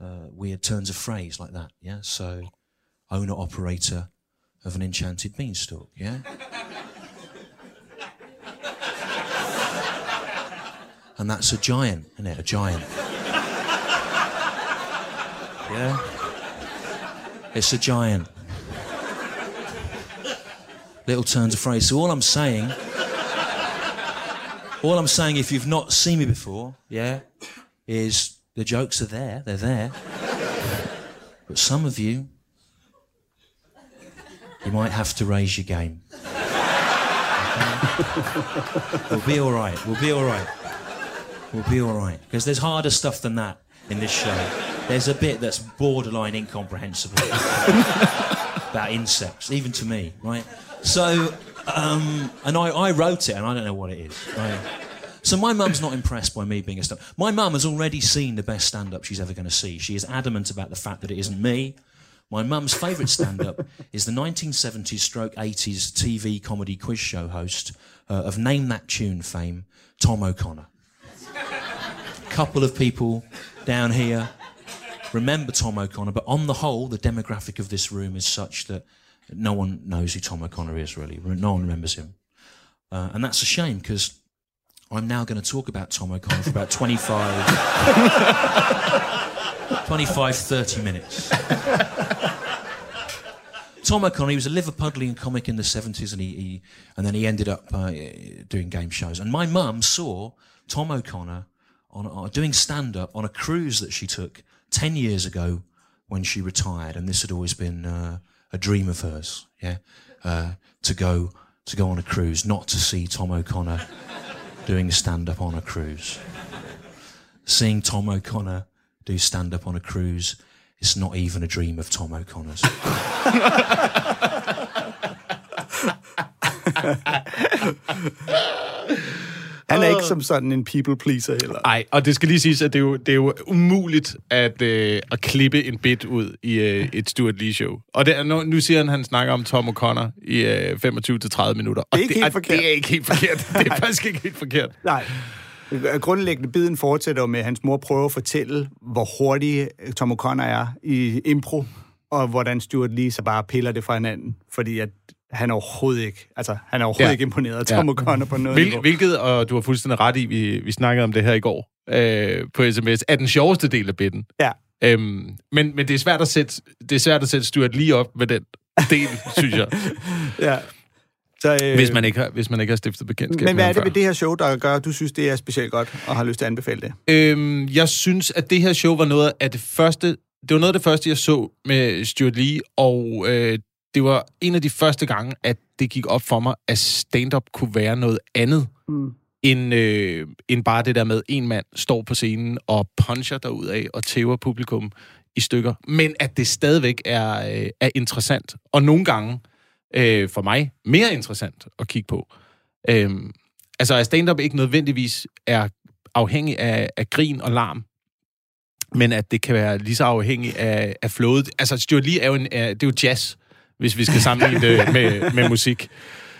uh, weird turns of phrase like that. Yeah. So, owner operator of an enchanted beanstalk. Yeah. And that's a giant, isn't it? A giant. yeah? It's a giant. Little turns of phrase. So all I'm saying, all I'm saying, if you've not seen me before, yeah, is the jokes are there. They're there. But some of you, you might have to raise your game. Okay? we'll be all right. We'll be all right. We'll be all right. Because there's harder stuff than that in this show. There's a bit that's borderline incomprehensible about insects, even to me, right? So, um, and I, I wrote it, and I don't know what it is. Right? So my mum's not impressed by me being a stand. My mum has already seen the best stand-up she's ever going to see. She is adamant about the fact that it isn't me. My mum's favourite stand-up is the 1970s stroke 80s TV comedy quiz show host uh, of Name That Tune fame, Tom O'Connor. Couple of people down here remember Tom O'Connor, but on the whole, the demographic of this room is such that no one knows who Tom O'Connor is, really. No one remembers him. Uh, and that's a shame because I'm now going to talk about Tom O'Connor for about 25, 25 30 minutes. Tom O'Connor, he was a Liverpudlian comic in the 70s and, he, he and then he ended up uh, doing game shows. And my mum saw Tom O'Connor on, on doing stand up on a cruise that she took 10 years ago when she retired. And this had always been uh, a dream of hers, yeah, uh, to go to go on a cruise, not to see Tom O'Connor doing stand up on a cruise. Seeing Tom O'Connor do stand up on a cruise is not even a dream of Tom O'Connor's. Han er ikke som sådan en people pleaser heller. Nej, og det skal lige siges, at det er jo, det er jo umuligt at, øh, at klippe en bit ud i øh, et Stuart Lee-show. Og det er, nu, nu siger han, at han snakker om Tom O'Connor i øh, 25-30 minutter. Og Det er ikke helt forkert. Det er ikke helt forkert. Det er faktisk ikke helt forkert. Nej. Grundlæggende biden fortsætter med, at hans mor prøver at fortælle, hvor hurtig Tom O'Connor er i impro, og hvordan Stuart Lee så bare piller det fra hinanden, fordi at han er overhovedet ikke, altså, han er overhovedet Ja. ikke imponeret af Tom Ja. O'Connor på noget Hvil, niveau. hvilket, og du har fuldstændig ret i, vi, vi snakkede om det her i går øh, på sms, er den sjoveste del af bitten. Ja. Øhm, men, men det er svært at sætte, det er svært at sætte Stuart lige op med den del, synes jeg. Ja. Så, øh, Hvis man ikke har, hvis man ikke har stiftet bekendtskab men hvad er det ved det her show, der gør, at du synes, det er specielt godt, og har lyst til at anbefale det? Øhm, jeg synes, at det her show var noget af det første... Det var noget af det første, jeg så med Stuart Lee, og øh, det var en af de første gange, at det gik op for mig, at stand-up kunne være noget andet, Mm. end, øh, end bare det der med, en mand står på scenen og puncher derudad og tæver publikum i stykker. Men at det stadigvæk er, øh, er interessant, og nogle gange, øh, for mig, mere interessant at kigge på. Øhm, altså, at stand-up ikke nødvendigvis er afhængig af, af grin og larm, men at det kan være lige så afhængig af, af flowet. Altså, Stuart Lee er jo, en, er, det er jo jazz, hvis vi skal sammenligne det med, med musik.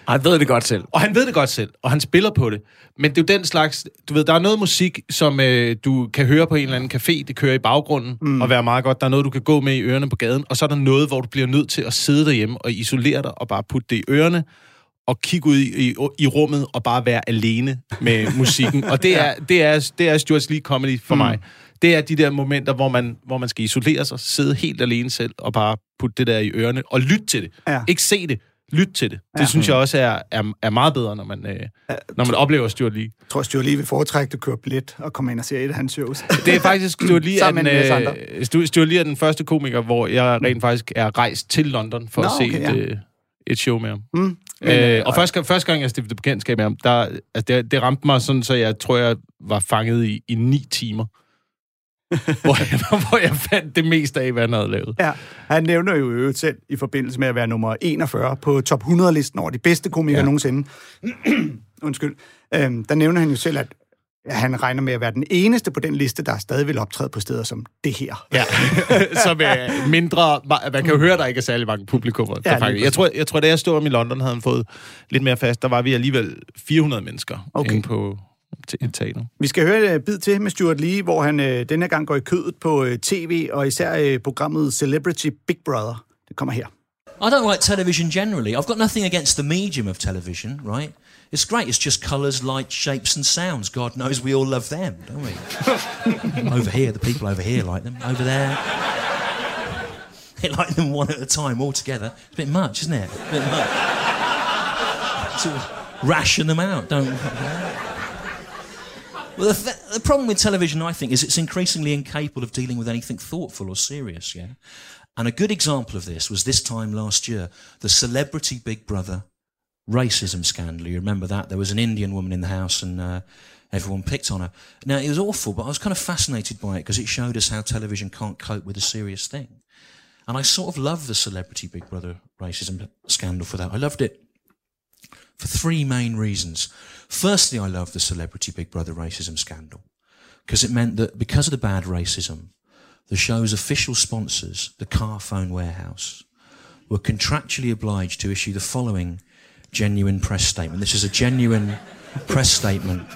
Og han ved det godt selv. Og han ved det godt selv, og han spiller på det. Men det er jo den slags... Du ved, der er noget musik, som øh, du kan høre på en eller anden café, det kører i baggrunden, mm. og være meget godt. Der er noget, du kan gå med i ørerne på gaden, og så er der noget, hvor du bliver nødt til at sidde derhjemme og isolere dig, og bare putte det i ørerne, og kigge ud i, i, i rummet, og bare være alene med musikken. Og det er, det er, det er Stuart Lee comedy for mm. mig. Det er de der momenter, hvor man, hvor man skal isolere sig, sidde helt alene selv, og bare putte det der i ørerne, og lytte til det. Ja. Ikke se det, lyt til det. Det Ja. synes jeg også er, er, er meget bedre, når man, øh, når man oplever Stuart Lee. Jeg tror, Stuart Lee vil foretrække, at du kører billet og kommer ind og ser et af hans shows. Det er faktisk Stuart Lee, er den, øh, Stu- Stuart Lee er den første komiker, hvor jeg rent faktisk er rejst til London for Nå, at se okay, et, ja. øh, et show med ham. Mm. Men, Øh, øh, og første, første gang, jeg stiftede bekendtskab med ham, der, altså det, det ramte mig sådan, så jeg tror, jeg var fanget i, i ni timer. hvor, jeg, hvor jeg fandt det meste af, hvad han havde lavet. Ja, han nævner jo øvrigt selv i forbindelse med at være nummer 41 på top 100-listen over de bedste komikere Ja. ja. nogensinde. Undskyld. Øhm, der nævner han jo selv, at han regner med at være den eneste på den liste, der stadig vil optræde på steder som det her. Ja, som er mindre... Man kan jo høre, der ikke er særlig mange publikummer. Ja, Ja, faktisk. Jeg, tror, jeg tror, da jeg stod om i London, havde han fået lidt mere fast. Der var vi alligevel 400 mennesker Okay. inde på te- et teater. Vi skal høre et bid til med Stuart Lee, hvor han øh, denne gang går i kødet på øh, tv, og især øh, programmet Celebrity Big Brother. Det kommer her. I don't like television generally. I've got nothing against the medium of television, right? It's great. It's just colours, light, shapes, and sounds. God knows we all love them, don't we? over here, the people over here like them. Over there, they like them one at a time, all together. It's a bit much, isn't it? A bit much. Sort of ration them out, don't. Well, the, th- the problem with television, I think, is it's increasingly incapable of dealing with anything thoughtful or serious. Yeah, and a good example of this was this time last year, the celebrity Big Brother racism scandal. You remember that? There was an Indian woman in the house and uh, everyone picked on her. Now, it was awful, but I was kind of fascinated by it because it showed us how television can't cope with a serious thing. And I sort of love the celebrity Big Brother racism scandal for that. I loved it for three main reasons. Firstly, I love the celebrity Big Brother racism scandal because it meant that because of the bad racism, the show's official sponsors, the Carphone Warehouse, were contractually obliged to issue the following genuine press statement. This is a genuine press statement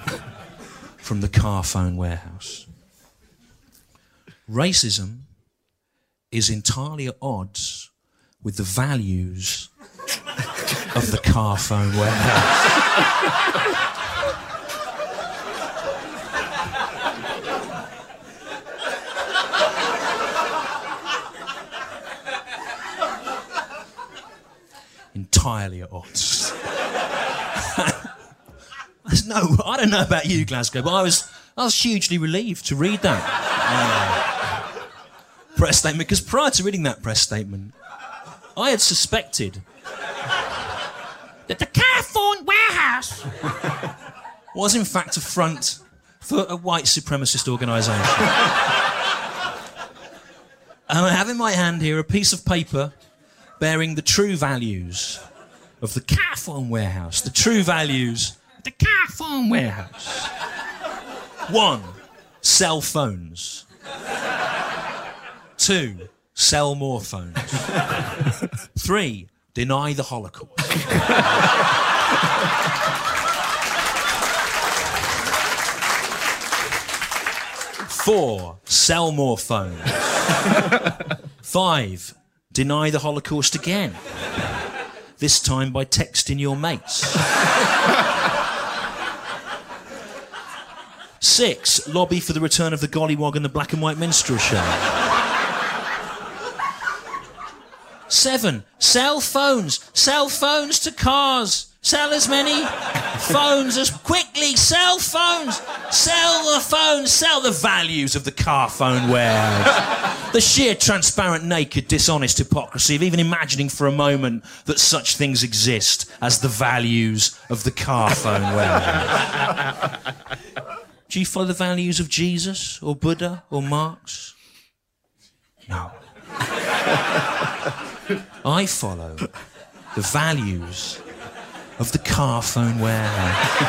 from the Carphone Warehouse. Racism is entirely at odds with the values of the car phone Warehouse. entirely at odds. No, I don't know about you, Glasgow, but I was, I was hugely relieved to read that uh, press statement because prior to reading that press statement, I had suspected that the Carphone Warehouse was in fact a front for a white supremacist organisation. and I have in my hand here a piece of paper bearing the true values of the Carphone Warehouse. The true values of the Carphone Warehouse. One, sell phones. Two, sell more phones. Three, deny the Holocaust. Four, sell more phones. Five, deny the Holocaust again. This time by texting your mates. Six, lobby for the return of the Gollywog and the Black and White Minstrel Show. Seven, sell phones. Sell phones to cars. Sell as many phones as quickly. Sell phones. Sell the phones. Sell the values of the car phone warehouse. the sheer transparent, naked, dishonest hypocrisy of even imagining for a moment that such things exist as the values of the car phone warehouse. Do you follow the values of Jesus or Buddha or Marx? No. I follow the values of the car phone warehouse.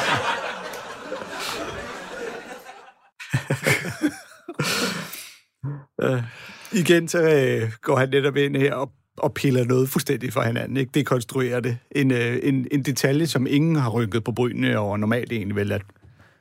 Igen så øh, går han netop ind her og, og piller noget fuldstændig fra hinanden. Ikke? Det konstruerer det. En, øh, en, en detalje, som ingen har rynket på brynene over normalt egentlig vel, at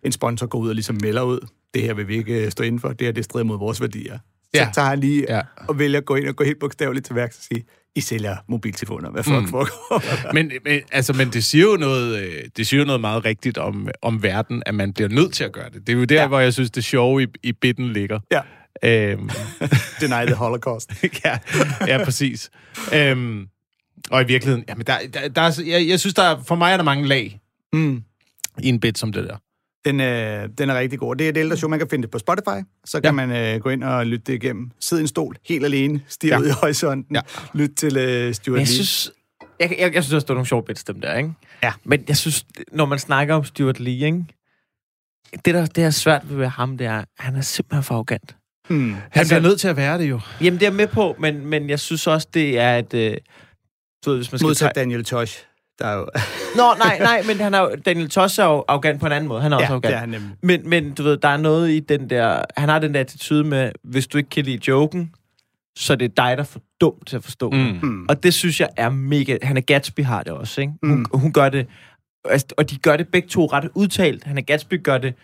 en sponsor går ud og ligesom melder ud. Det her vil vi ikke øh, stå inden for. Det her det strider mod vores værdier. Så Ja. tager han lige Ja. og vælger at gå ind og gå helt bogstaveligt til værks og sige, I sælger mobiltelefoner. Hvad fuck mm. foregår? Men, men, altså, men det siger jo noget, øh, det siger jo noget meget rigtigt om, om verden, at man bliver nødt til at gøre det. Det er jo der, ja. Ja. hvor jeg synes, det sjove i, i bitten ligger. Ja. Øhm, Deny the Holocaust. ja, ja, præcis. Øhm, og i virkeligheden, jamen der, der, der er, jeg, jeg synes, der er, for mig er der mange lag Mm. i en bit som det der. Den, øh, den er rigtig god. Det er et ældre show, man kan finde det på Spotify. Så kan Ja. man øh, gå ind og lytte det igennem. Sid i en stol, helt alene, stirre Ja. ud i horisonten. Ja. Lyt til øh, Stuart jeg Lee. synes, jeg, jeg, jeg synes også, det var nogle sjove bits, dem der, ikke? Ja. Men jeg synes, når man snakker om Stuart Lee, ikke? Det, der det er svært ved ham, det er, at han er simpelthen for arrogant. Hmm. Han Altså- bliver nødt til at være det jo. Jamen, det er med på, men, men jeg synes også, det er et... Øh, du ved, hvis man skal Modsat tage... Daniel Tosh. Der er jo... Nå, nej, nej, men han er jo, Daniel Tosh er jo arrogant på en anden måde. Han er også ja, arrogant. det er han nemlig. Men, men du ved, der er noget i den der... Han har den der attitude med, hvis du ikke kan lide joken, så er det dig, der er for dum til at forstå mm. Hmm. Og det synes jeg er mega... Han er Gatsby har det også, ikke? Hun, Mm. hun gør det... altså, Og de gør det begge to ret udtalt. Han er Gatsby gør det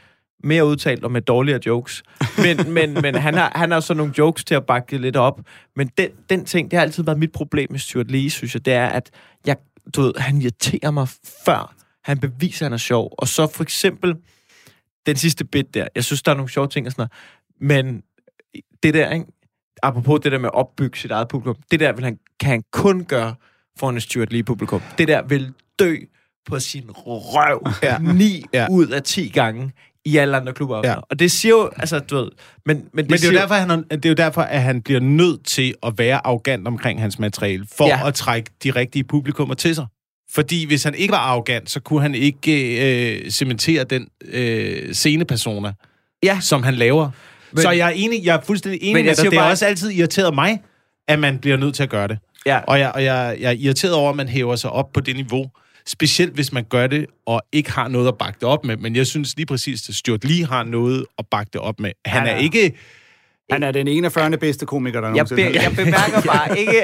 mere udtalt og med dårligere jokes. Men, men, men han, har, han har så nogle jokes til at bakke det lidt op. Men den, den ting, det har altid været mit problem med Stuart Lee, synes jeg, det er, at jeg, du ved, han irriterer mig før, Han beviser, at han er sjov. Og så for eksempel, den sidste bit der, jeg synes, der er nogle sjove ting og sådan noget, men det der, ikke? apropos det der med at opbygge sit eget publikum, det der vil han, kan han kun gøre foran et Stuart Lee-publikum. Det der vil dø på sin røv Ja. 9 Ja. ja. ud af 10 gange i alle andre klubber. Ja. Og det siger jo, altså, du ved, men, men, det, Men det er, jo derfor, han, det er jo derfor, at han bliver nødt til at være arrogant omkring hans materiale, for ja. At trække de rigtige publikummer til sig. Fordi hvis han ikke var arrogant, så kunne han ikke øh, cementere den øh, scenepersona, Ja. som han laver. Men, så jeg er enig, jeg er fuldstændig enig Men med dig. Det har bare- også altid irriteret mig, at man bliver nødt til at gøre det. Ja. Og jeg, og jeg, jeg er irriteret over, at man hæver sig op på det niveau. Specielt hvis man gør det, og ikke har noget at bakke det op med. Men jeg synes lige præcis, at Stuart Lee har noget at bakke det op med. Han Han er er- ikke... Han er den 41. bedste komiker, der jeg, nogensinde be, har jeg bemærker bare ikke,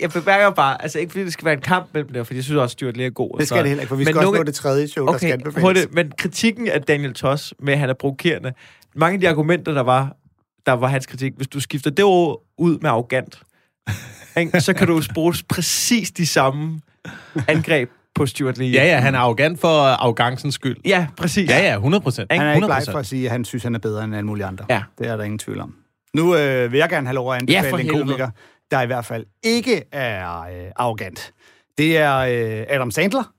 jeg bemærker bare, altså ikke fordi det skal være en kamp mellem dem, for jeg synes også, Stuart Lee er god. og Det skal så- det heller ikke, for vi Men skal også nogle- nå det tredje show, der skal Okay, anbefales. hurtigt, men kritikken af Daniel Toss med, at han er provokerende, mange af de argumenter, der var, der var hans kritik, hvis du skifter det ord ud med arrogant, så kan du bruge præcis de samme angreb på Stuart Lee. Ja, ja, han er arrogant for arrogancens skyld. Ja, præcis. Ja, ja, 100 procent. Han er ikke bleg for at sige, at han synes, han er bedre end alle mulige andre. Ja. Det er der ingen tvivl om. Nu øh, vil jeg gerne have lov at Ja, anbefale for en komiker, der i hvert fald ikke er øh, arrogant. Det er øh, Adam Sandler,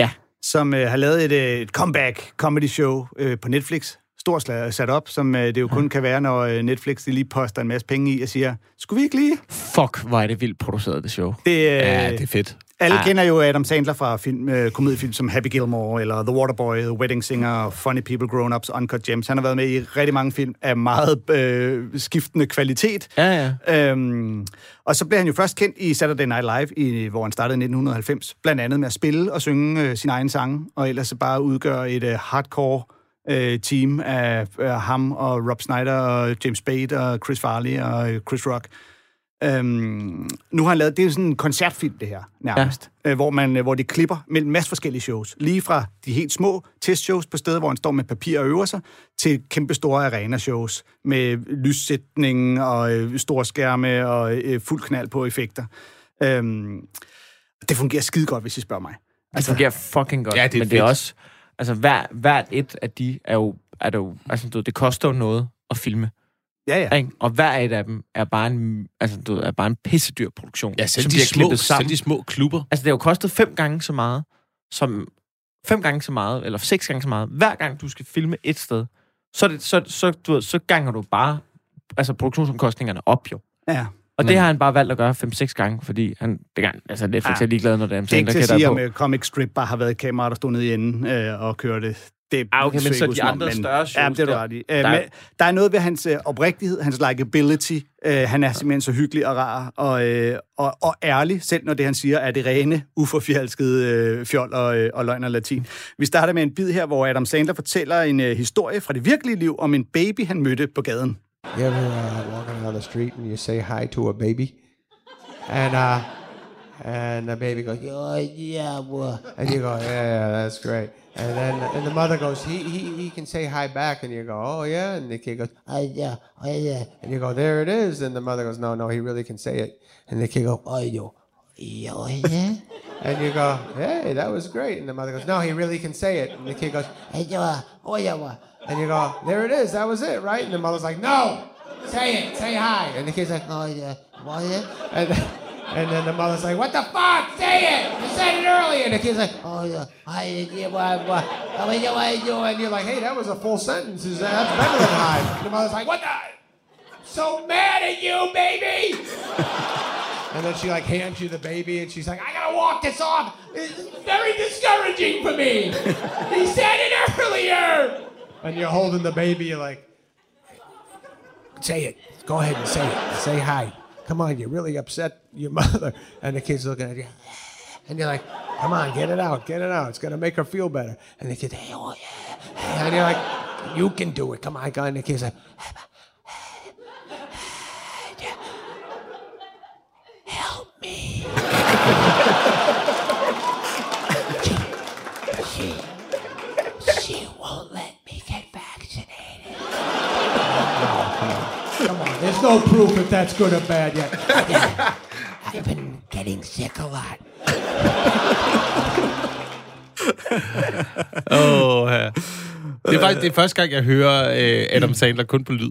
Ja. som øh, har lavet et, øh, et comeback comedy show øh, på Netflix. Stort sat op, som øh, det jo kun kan være, når øh, Netflix de lige poster en masse penge i og siger, skulle vi ikke lige? Fuck, hvor er det vildt produceret, det show. Det, øh, Ja, det er fedt. Alle Ah. kender jo Adam Sandler fra film, øh, komediefilm som Happy Gilmore, eller The Waterboy, The Wedding Singer, Funny People, Grown Ups, Uncut Gems. Han har været med i rigtig mange film af meget øh, skiftende kvalitet. Ja, ja. Øhm, og så blev han jo først kendt i Saturday Night Live, i, hvor han startede i 1990, blandt andet med at spille og synge øh, sin egen sang, og ellers så bare udgøre et øh, hardcore øh, team af øh, ham og Rob Snyder og James Spade og Chris Farley og øh, Chris Rock. Øhm, nu har han lavet, det er sådan en koncertfilm, det her, nærmest. Ja. Øh, hvor, man, øh, hvor de klipper mellem en masse forskellige shows. Lige fra de helt små testshows på steder, hvor han står med papir og øver sig, til kæmpe store arena-shows med lyssætning og øh, store skærme og øh, fuld knald på effekter. Øhm, det fungerer skide godt, hvis I spørger mig. Det fungerer fucking godt. Ja, det er men det er fedt. også... Altså, hver, hvert et af de er jo... Er det, jo altså, det koster jo noget at filme. Ja, ja. Ikke? Og hver et af dem er bare en, altså, du ved, er bare en pissedyr produktion. Ja, selv som de, bliver små, klippet selv sammen. de små klubber. Altså, det har jo kostet fem gange så meget, som fem gange så meget, eller seks gange så meget. Hver gang, du skal filme et sted, så, er det, så, så, du ved, så ganger du bare altså, produktionsomkostningerne op, jo. ja. Og det har han bare valgt at gøre fem-seks gange, fordi han, det gang, altså Netflix Ja. er ligeglad, når det er Det er ikke til at sige, på. om øh, Comic Strip bare har været et kamera, der stod nede i enden øh, og kørte. Det Ah, okay, men så de andre men- større shows Ja, det er du der- ret i. Øh, der- men der er noget ved hans øh, oprigtighed, hans likability. Øh, han er simpelthen så hyggelig og rar og, øh, og, og ærlig, selv når det, han siger, er det rene, uforfjælskede øh, fjol og, øh, og løgn og latin. Vi starter med en bid her, hvor Adam Sandler fortæller en øh, historie fra det virkelige liv om en baby, han mødte på gaden. You ever uh, walking down the street and you say hi to a baby, and uh, and the baby goes, oh yeah, boy, and you go, yeah, yeah, that's great. And then and the mother goes, he, he he can say hi back, and you go, oh yeah, and the kid goes, oh yeah, oh yeah, and you go, there it is, and the mother goes, no, no, he really can say it, and the kid goes, oh oh, yeah. And you go, hey, that was great. And the mother goes, no, he really can say it. And the kid goes, hey, yeah, oh, yeah. And you go, there it is, that was it, right? And the mother's like, no, say it, say hi. And the kid's like, oh, yeah, what, yeah? And, and then the mother's like, what the fuck, say it, you said it earlier. And the kid's like, oh, yeah, I, yeah, what, oh, yeah, what, you? And you're like, hey, that was a full sentence, Is that- that's better than hi. And the mother's like, what the? So mad at you, baby! And then she like hands you the baby, and she's like, "I gotta walk this off. It's very discouraging for me." he said it earlier. And you're holding the baby. You're like, "Say it. Go ahead and say it. Say hi. Come on. You're really upset your mother." And the kid's looking at you, and you're like, "Come on, get it out. Get it out. It's gonna make her feel better." And the kid, "Hey, oh yeah." And you're like, "You can do it. Come on, go." And the kid's like. There's no proof if that's good or bad yet. I've been getting sick a lot. Åh, ja. Det er faktisk det er første gang, jeg hører øh, Adam Sandler kun på lyd.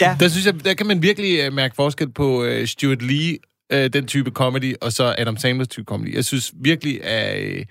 Ja. Der synes jeg, der kan man virkelig øh, mærke forskel på øh, Stuart Lee, øh, den type comedy, og så Adam Sandlers type comedy. Jeg synes virkelig, at, øh,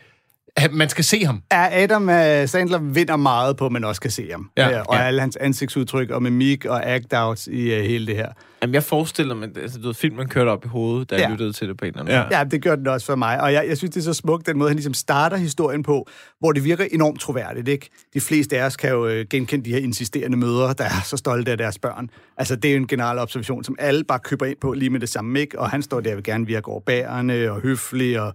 at man skal se ham. Ja, Adam øh, Sandler vinder meget på, at man også kan se ham. Ja, Øh, og ja. alle hans ansigtsudtryk og mimik og act-outs i uh, hele det her. Jamen, jeg forestiller mig, altså, du ved, filmen kørte op i hovedet, da jeg Ja. lyttede til det på en eller anden Ja. måde. Ja, det gør den også for mig. Og jeg, jeg synes, det er så smukt, den måde, han ligesom starter historien på, hvor det virker enormt troværdigt, ikke? De fleste af os kan jo genkende de her insisterende mødre, der er så stolte af deres børn. Altså, det er jo en generel observation, som alle bare køber ind på lige med det samme, ikke? Og han står der og vil gerne virke overbærende og høflig og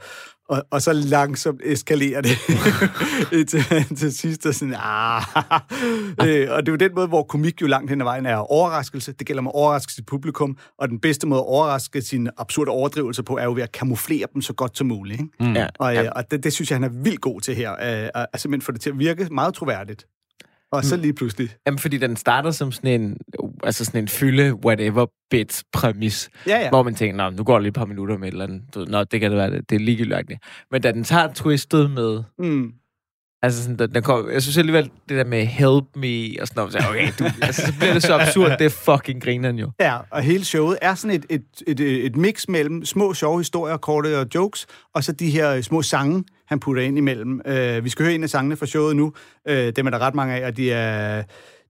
og, og så langsomt eskalerer det til, til sidst. Og, sådan, ah. øh, og det er jo den måde, hvor komik jo langt hen ad vejen er overraskelse. Det gælder med at overraske sit publikum, og den bedste måde at overraske sine absurde overdrivelser på, er jo ved at kamuflere dem så godt som muligt. Ikke? Mm. Ja. Og, øh, og det, det synes jeg, han er vildt god til her. Øh, at, at simpelthen få det til at virke meget troværdigt. Og så lige pludselig. Jamen, fordi den starter som sådan en, altså sådan en fylde whatever bit præmis, Ja, ja. hvor man tænker, Nå, nu går det lige et par minutter med et eller andet. Du Nå, det kan det være, det, det er ligegyldigt. Men da den tager twistet med, Mm. altså sådan, den, den kom, jeg synes alligevel, det der med help me og sådan noget, så, okay, du, altså, så bliver det så absurd, det er fucking grineren jo. Ja, og hele showet er sådan et, et, et, et mix mellem små, sjove historier, korte og jokes, og så de her små sange, han putter ind imellem. Uh, vi skal høre en af sangene fra showet nu. Uh, dem er der ret mange af, og de er,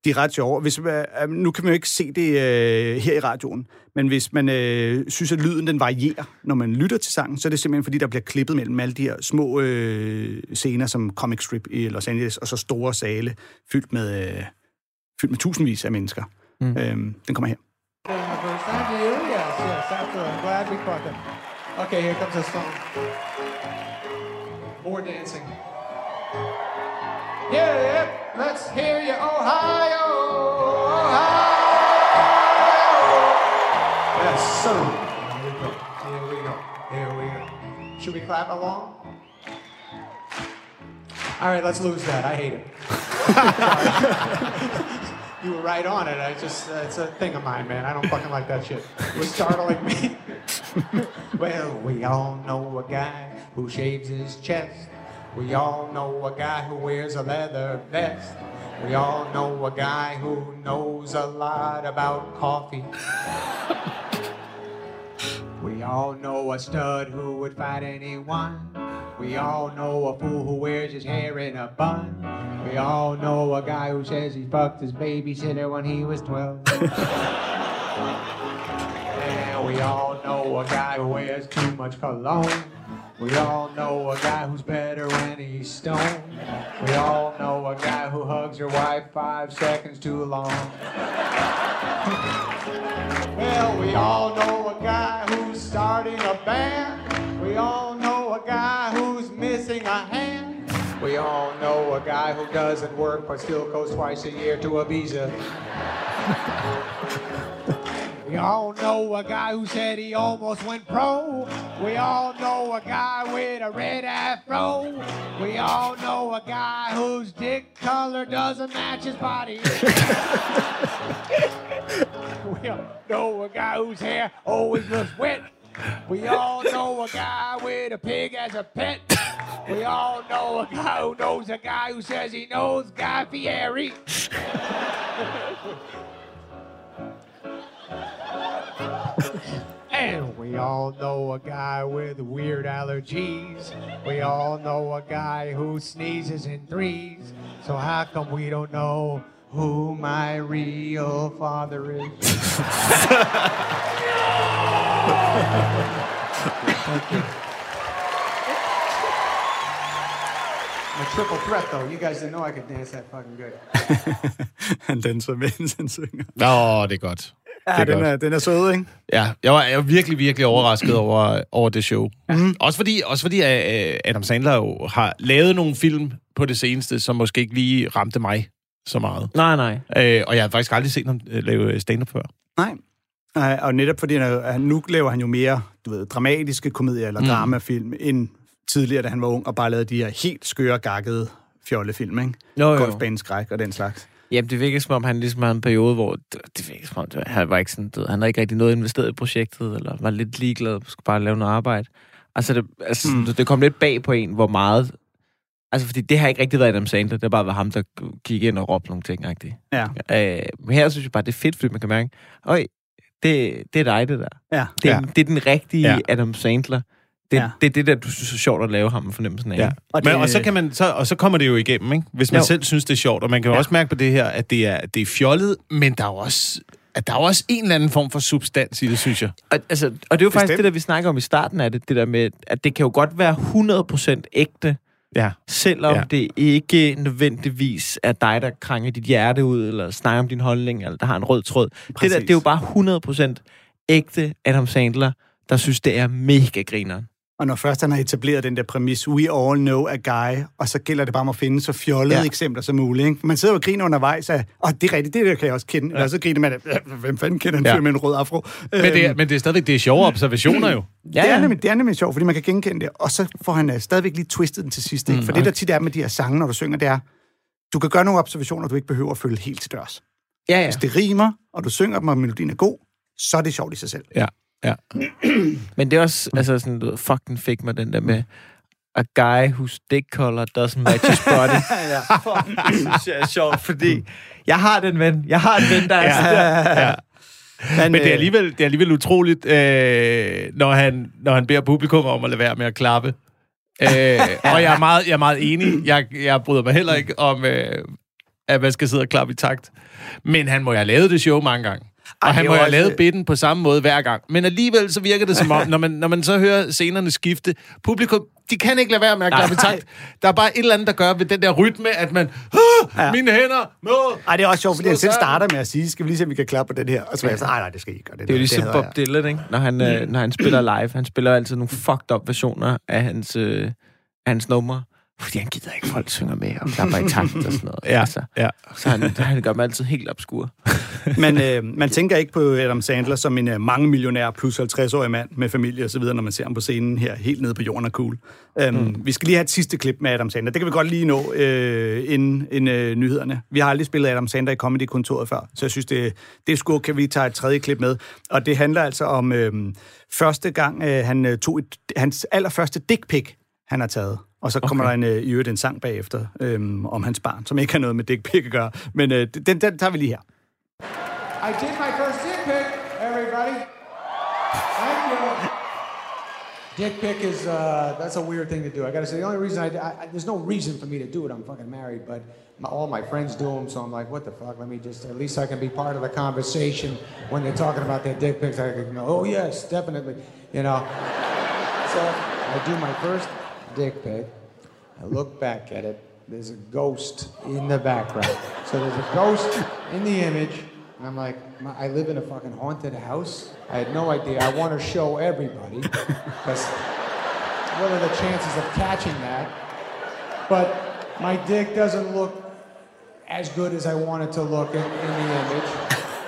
de er ret sjove. Hvis, uh, nu kan man jo ikke se det uh, her i radioen, men hvis man uh, synes, at lyden den varierer, når man lytter til sangen, så er det simpelthen, fordi der bliver klippet mellem alle de her små uh, scener, som Comic Strip i Los Angeles, og så store sale fyldt med, uh, fyldt med tusindvis af mennesker. Mm. Uh, den kommer her. Thank you. Yes, yes, absolutely. I'm glad we caught them. Okay, here comes a song. More dancing. Yeah. Let's hear you, Ohio, Ohio. Yes, sir. Here we go. Here we go. Here we go. Should we clap along? All right, let's lose that. I hate it. You were right on it. I just, uh, it's a thing of mine, man. I don't fucking like that shit. It was startling me. well, we all know a guy who shaves his chest. We all know a guy who wears a leather vest. We all know a guy who knows a lot about coffee. We all know a stud who would fight anyone. We all know a fool who wears his hair in a bun. We all know a guy who says he fucked his babysitter when he was 12. and we all know a guy who wears too much cologne. We all know a guy who's better when he's stoned. We all know a guy who hugs your wife five seconds too long. Well, we all know a guy who's starting a band. We all know a guy who's missing a hand. We all know a guy who doesn't work but still goes twice a year to Ibiza. We all know a guy who said he almost went pro. We all know a guy with a red afro. We all know a guy whose dick color doesn't match his body. we all know a guy whose hair always looks wet. We all know a guy with a pig as a pet. We all know a guy who knows a guy who says he knows Guy Fieri. all know a guy with weird allergies. We all know a guy who sneezes in threes. So how come we don't know who my real father is? I'm a triple threat, though. You guys didn't know I could dance that fucking good. Han danser, mens han synger. Nå, det er godt. Ja, Det er den er, den er sød, ikke? Ja, jeg var, jeg var virkelig, virkelig overrasket over, over det show. Mm. Også fordi, også fordi uh, Adam Sandler jo har lavet nogle film på det seneste, som måske ikke lige ramte mig så meget. Nej, nej. Uh, og jeg har faktisk aldrig set ham uh, lave stand-up før. Nej. Øh, Og netop fordi, han, han- nu laver han jo mere, du ved, dramatiske komedier eller mm. dramafilm, end tidligere, da han var ung, og bare lavede de her helt skøre, gakkede fjollefilm, ikke? Jo, jo. Golfbaneskræk og den slags. Jamen, det virker som om, han ligesom har en periode, hvor det, virker som om, det, han var ikke sådan, ved, han havde ikke rigtig noget investeret i projektet, eller var lidt ligeglad, skulle bare lave noget arbejde. Altså, det, altså mm. det, det kom lidt bag på en, hvor meget Altså, fordi det har ikke rigtig været Adam Sandler. Det har bare været ham, der gik ind og råbte nogle ting. -agtigt. Ja. Øh, men her synes jeg bare, det er fedt, fordi man kan mærke, øj, det, det er dig, det der. Ja. Det, er, Ja. det er den rigtige Ja. Adam Sandler. Det, Ja. det er det der, du synes er sjovt at lave ham med fornemmelsen af. Ja. Og Og, Men, det- og, så kan man, så, og så kommer det jo igennem, ikke? hvis man Jo. selv synes, det er sjovt. Og man kan jo Ja. også mærke på det her, at det er, det er fjollet, men der er jo også, at der er også en eller anden form for substans i det, synes jeg. Og, altså, og det er jo faktisk Bestemt. det, der vi snakker om i starten af det, det der med, at det kan jo godt være 100% ægte, Ja. selvom Ja. det ikke nødvendigvis er dig, der krænger dit hjerte ud, eller snakker om din holdning, eller der har en rød tråd. Det, der, det er jo bare 100% ægte Adam Sandler, der synes, det er mega grineren. Og når først han har etableret den der præmis, we all know a guy, og så gælder det bare om at finde så fjollede ja. Ja. eksempler som muligt. Ikke? Man sidder og griner undervejs af, åh, det er rigtigt, det der kan jeg også kende. Ja. Eller så griner man af, "Øh, hvem fanden kender en Ja. fyr med en rød afro? Men det, er, men det er stadigvæk det er sjove observationer jo. Ja, det, er nemlig, det er nemlig sjovt, fordi man kan genkende det. Og så får han uh, stadigvæk lige twistet den til sidst. Ikke? For det, der tit er med de her sange, når du synger, det er, du kan gøre nogle observationer, du ikke behøver at følge helt til dørs. Ja, ja. Hvis det rimer, og du synger dem, og melodien er god, så er det sjovt i sig selv. Ja. Ja. Men det er også, altså sådan, du ved, fuck den fik mig den der med, a guy whose dick color doesn't match his body. ja, fuck, det synes jeg er sjovt, fordi jeg har den ven. Jeg har en ven, der er ja. sådan der. ja. Men, Men det er øh, alligevel, det er alligevel utroligt, øh, når, han, når han beder publikum om at lade være med at klappe. Øh, og jeg er, meget, jeg er meget enig. Jeg, jeg bryder mig heller ikke om, øh, at man skal sidde og klappe i takt. Men han må jo have lavet det show mange gange. Ej, Og det han må jo have også- lavet bitten på samme måde hver gang. Men alligevel så virker det som om, når man, når man så hører scenerne skifte, publikum, de kan ikke lade være med at klappe takt. Der er bare et eller andet, der gør ved den der rytme, at man, ah, mine hænder, nå, Ej, det er også sjovt, fordi han selv starter med at sige, skal vi lige se, om vi kan klappe på den her? Og så er jeg så, nej, nej, det skal I ikke gøre. Det er jo ligesom Bob jeg." Dylan, ikke? Når han, øh, når han spiller live. Han spiller altid nogle fucked up versioner af hans, øh, hans numre. Fordi han gider ikke, folk synger med og klapper i takt og sådan noget. Ja, Altså, ja. så han, han gør dem altid helt obskur. Men øh, man tænker ikke på Adam Sandler som en øh, mange millionær plus 50-årig mand med familie og så videre, når man ser ham på scenen her, helt nede på jorden og cool. Um, mm. Vi skal lige have et sidste klip med Adam Sandler. Det kan vi godt lige nå øh, inden, inden øh, nyhederne. Vi har aldrig spillet Adam Sandler i Comedy-kontoret før, så jeg synes, det, det er sgu, kan vi tage et tredje klip med. Og det handler altså om øh, første gang, øh, han øh, tog et, hans allerførste dick pic, han har taget. Og så kommer okay. der en, øh, i øvrigt en sang bagefter øh, om hans barn, som ikke har noget med dick pic at gøre. Men øh, den, den tager vi lige her. I did my first dick pic, everybody. Thank you. Dick pic is, uh, that's a weird thing to do. I gotta say, the only reason I, I, I- there's no reason for me to do it. I'm fucking married, but my, all my friends do them, so I'm like, what the fuck? Let me just, at least I can be part of the conversation when they're talking about their dick pics. I can go, oh yes, definitely, you know. So I do my first dick pic. I look back at it. There's a ghost in the background. So there's a ghost in the image. And I'm like, I live in a fucking haunted house. I had no idea. I want to show everybody. Because what are the chances of catching that? But my dick doesn't look as good as I want it to look in, in the image.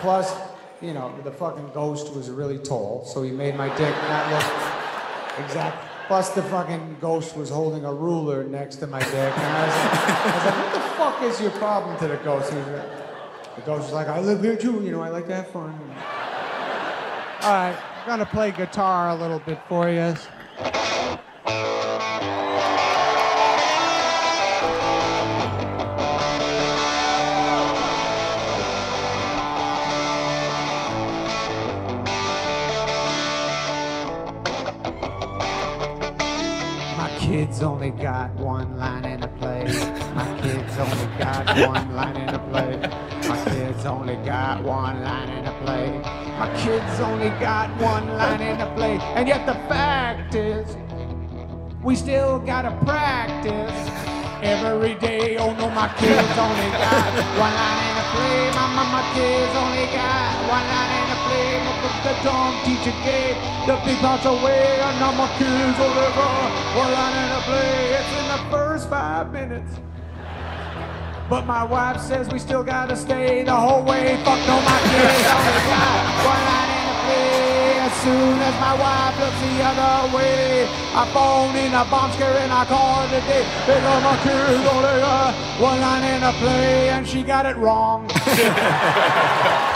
Plus, you know, the fucking ghost was really tall, so he made my dick not look exact. Plus, the fucking ghost was holding a ruler next to my dick, and I was, I was like, "What the fuck is your problem?" To the ghost, he was like, the ghost was like, "I live here too. You know, I like to have fun." All right, I'm gonna play guitar a little bit for you. Kids only got one line in the play. My kids only got one line in the play. My kids only got one line in the play. My kids only got one line in the play. And yet the fact is, we still gotta practice every day. Oh no, my kids only got one line in the play. My, my, my kids only got one line in the play. The dumb teacher gave the big parts away. And now my kids got one line in the play. It's in the first five minutes. But my wife says we still gotta stay the whole way. Fuck no, my kids only got one line in the play. As soon as my wife looks the other way, I phone in a bomb scare and I call it a day. Because my kids got one line in the play, and she got it wrong.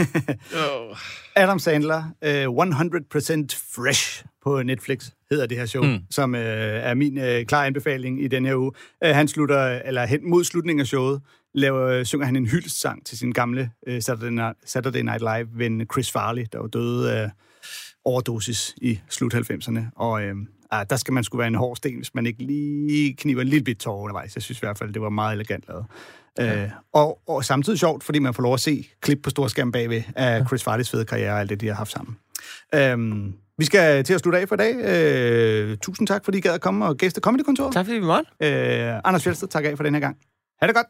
Adam Sandler, uh, 100% fresh. på Netflix, hedder det her show, mm. som øh, er min øh, klare anbefaling i den her uge. Øh, han slutter, eller hen mod slutningen af showet, laver, øh, synger han en hyldestsang til sin gamle øh, Saturday, Night, Saturday Night Live-ven Chris Farley, der var døde af overdosis i slut 90'erne. Og øh, ah, der skal man skulle være en hård sten, hvis man ikke lige kniver en lille bit tår undervejs. Jeg synes i hvert fald, det var meget elegant lavet. Ja. Øh, og, og samtidig sjovt, fordi man får lov at se klip på storskærm bagved af Chris Farleys fede karriere og alt det, de har haft sammen. Øhm, vi skal til at slutte af for i dag. Øh, tusind tak, fordi I gad at komme og gæste Comedy-kontoret. Tak fordi vi måtte. Øh, Anders Fjeldsted, tak af for den her gang. Ha' det godt.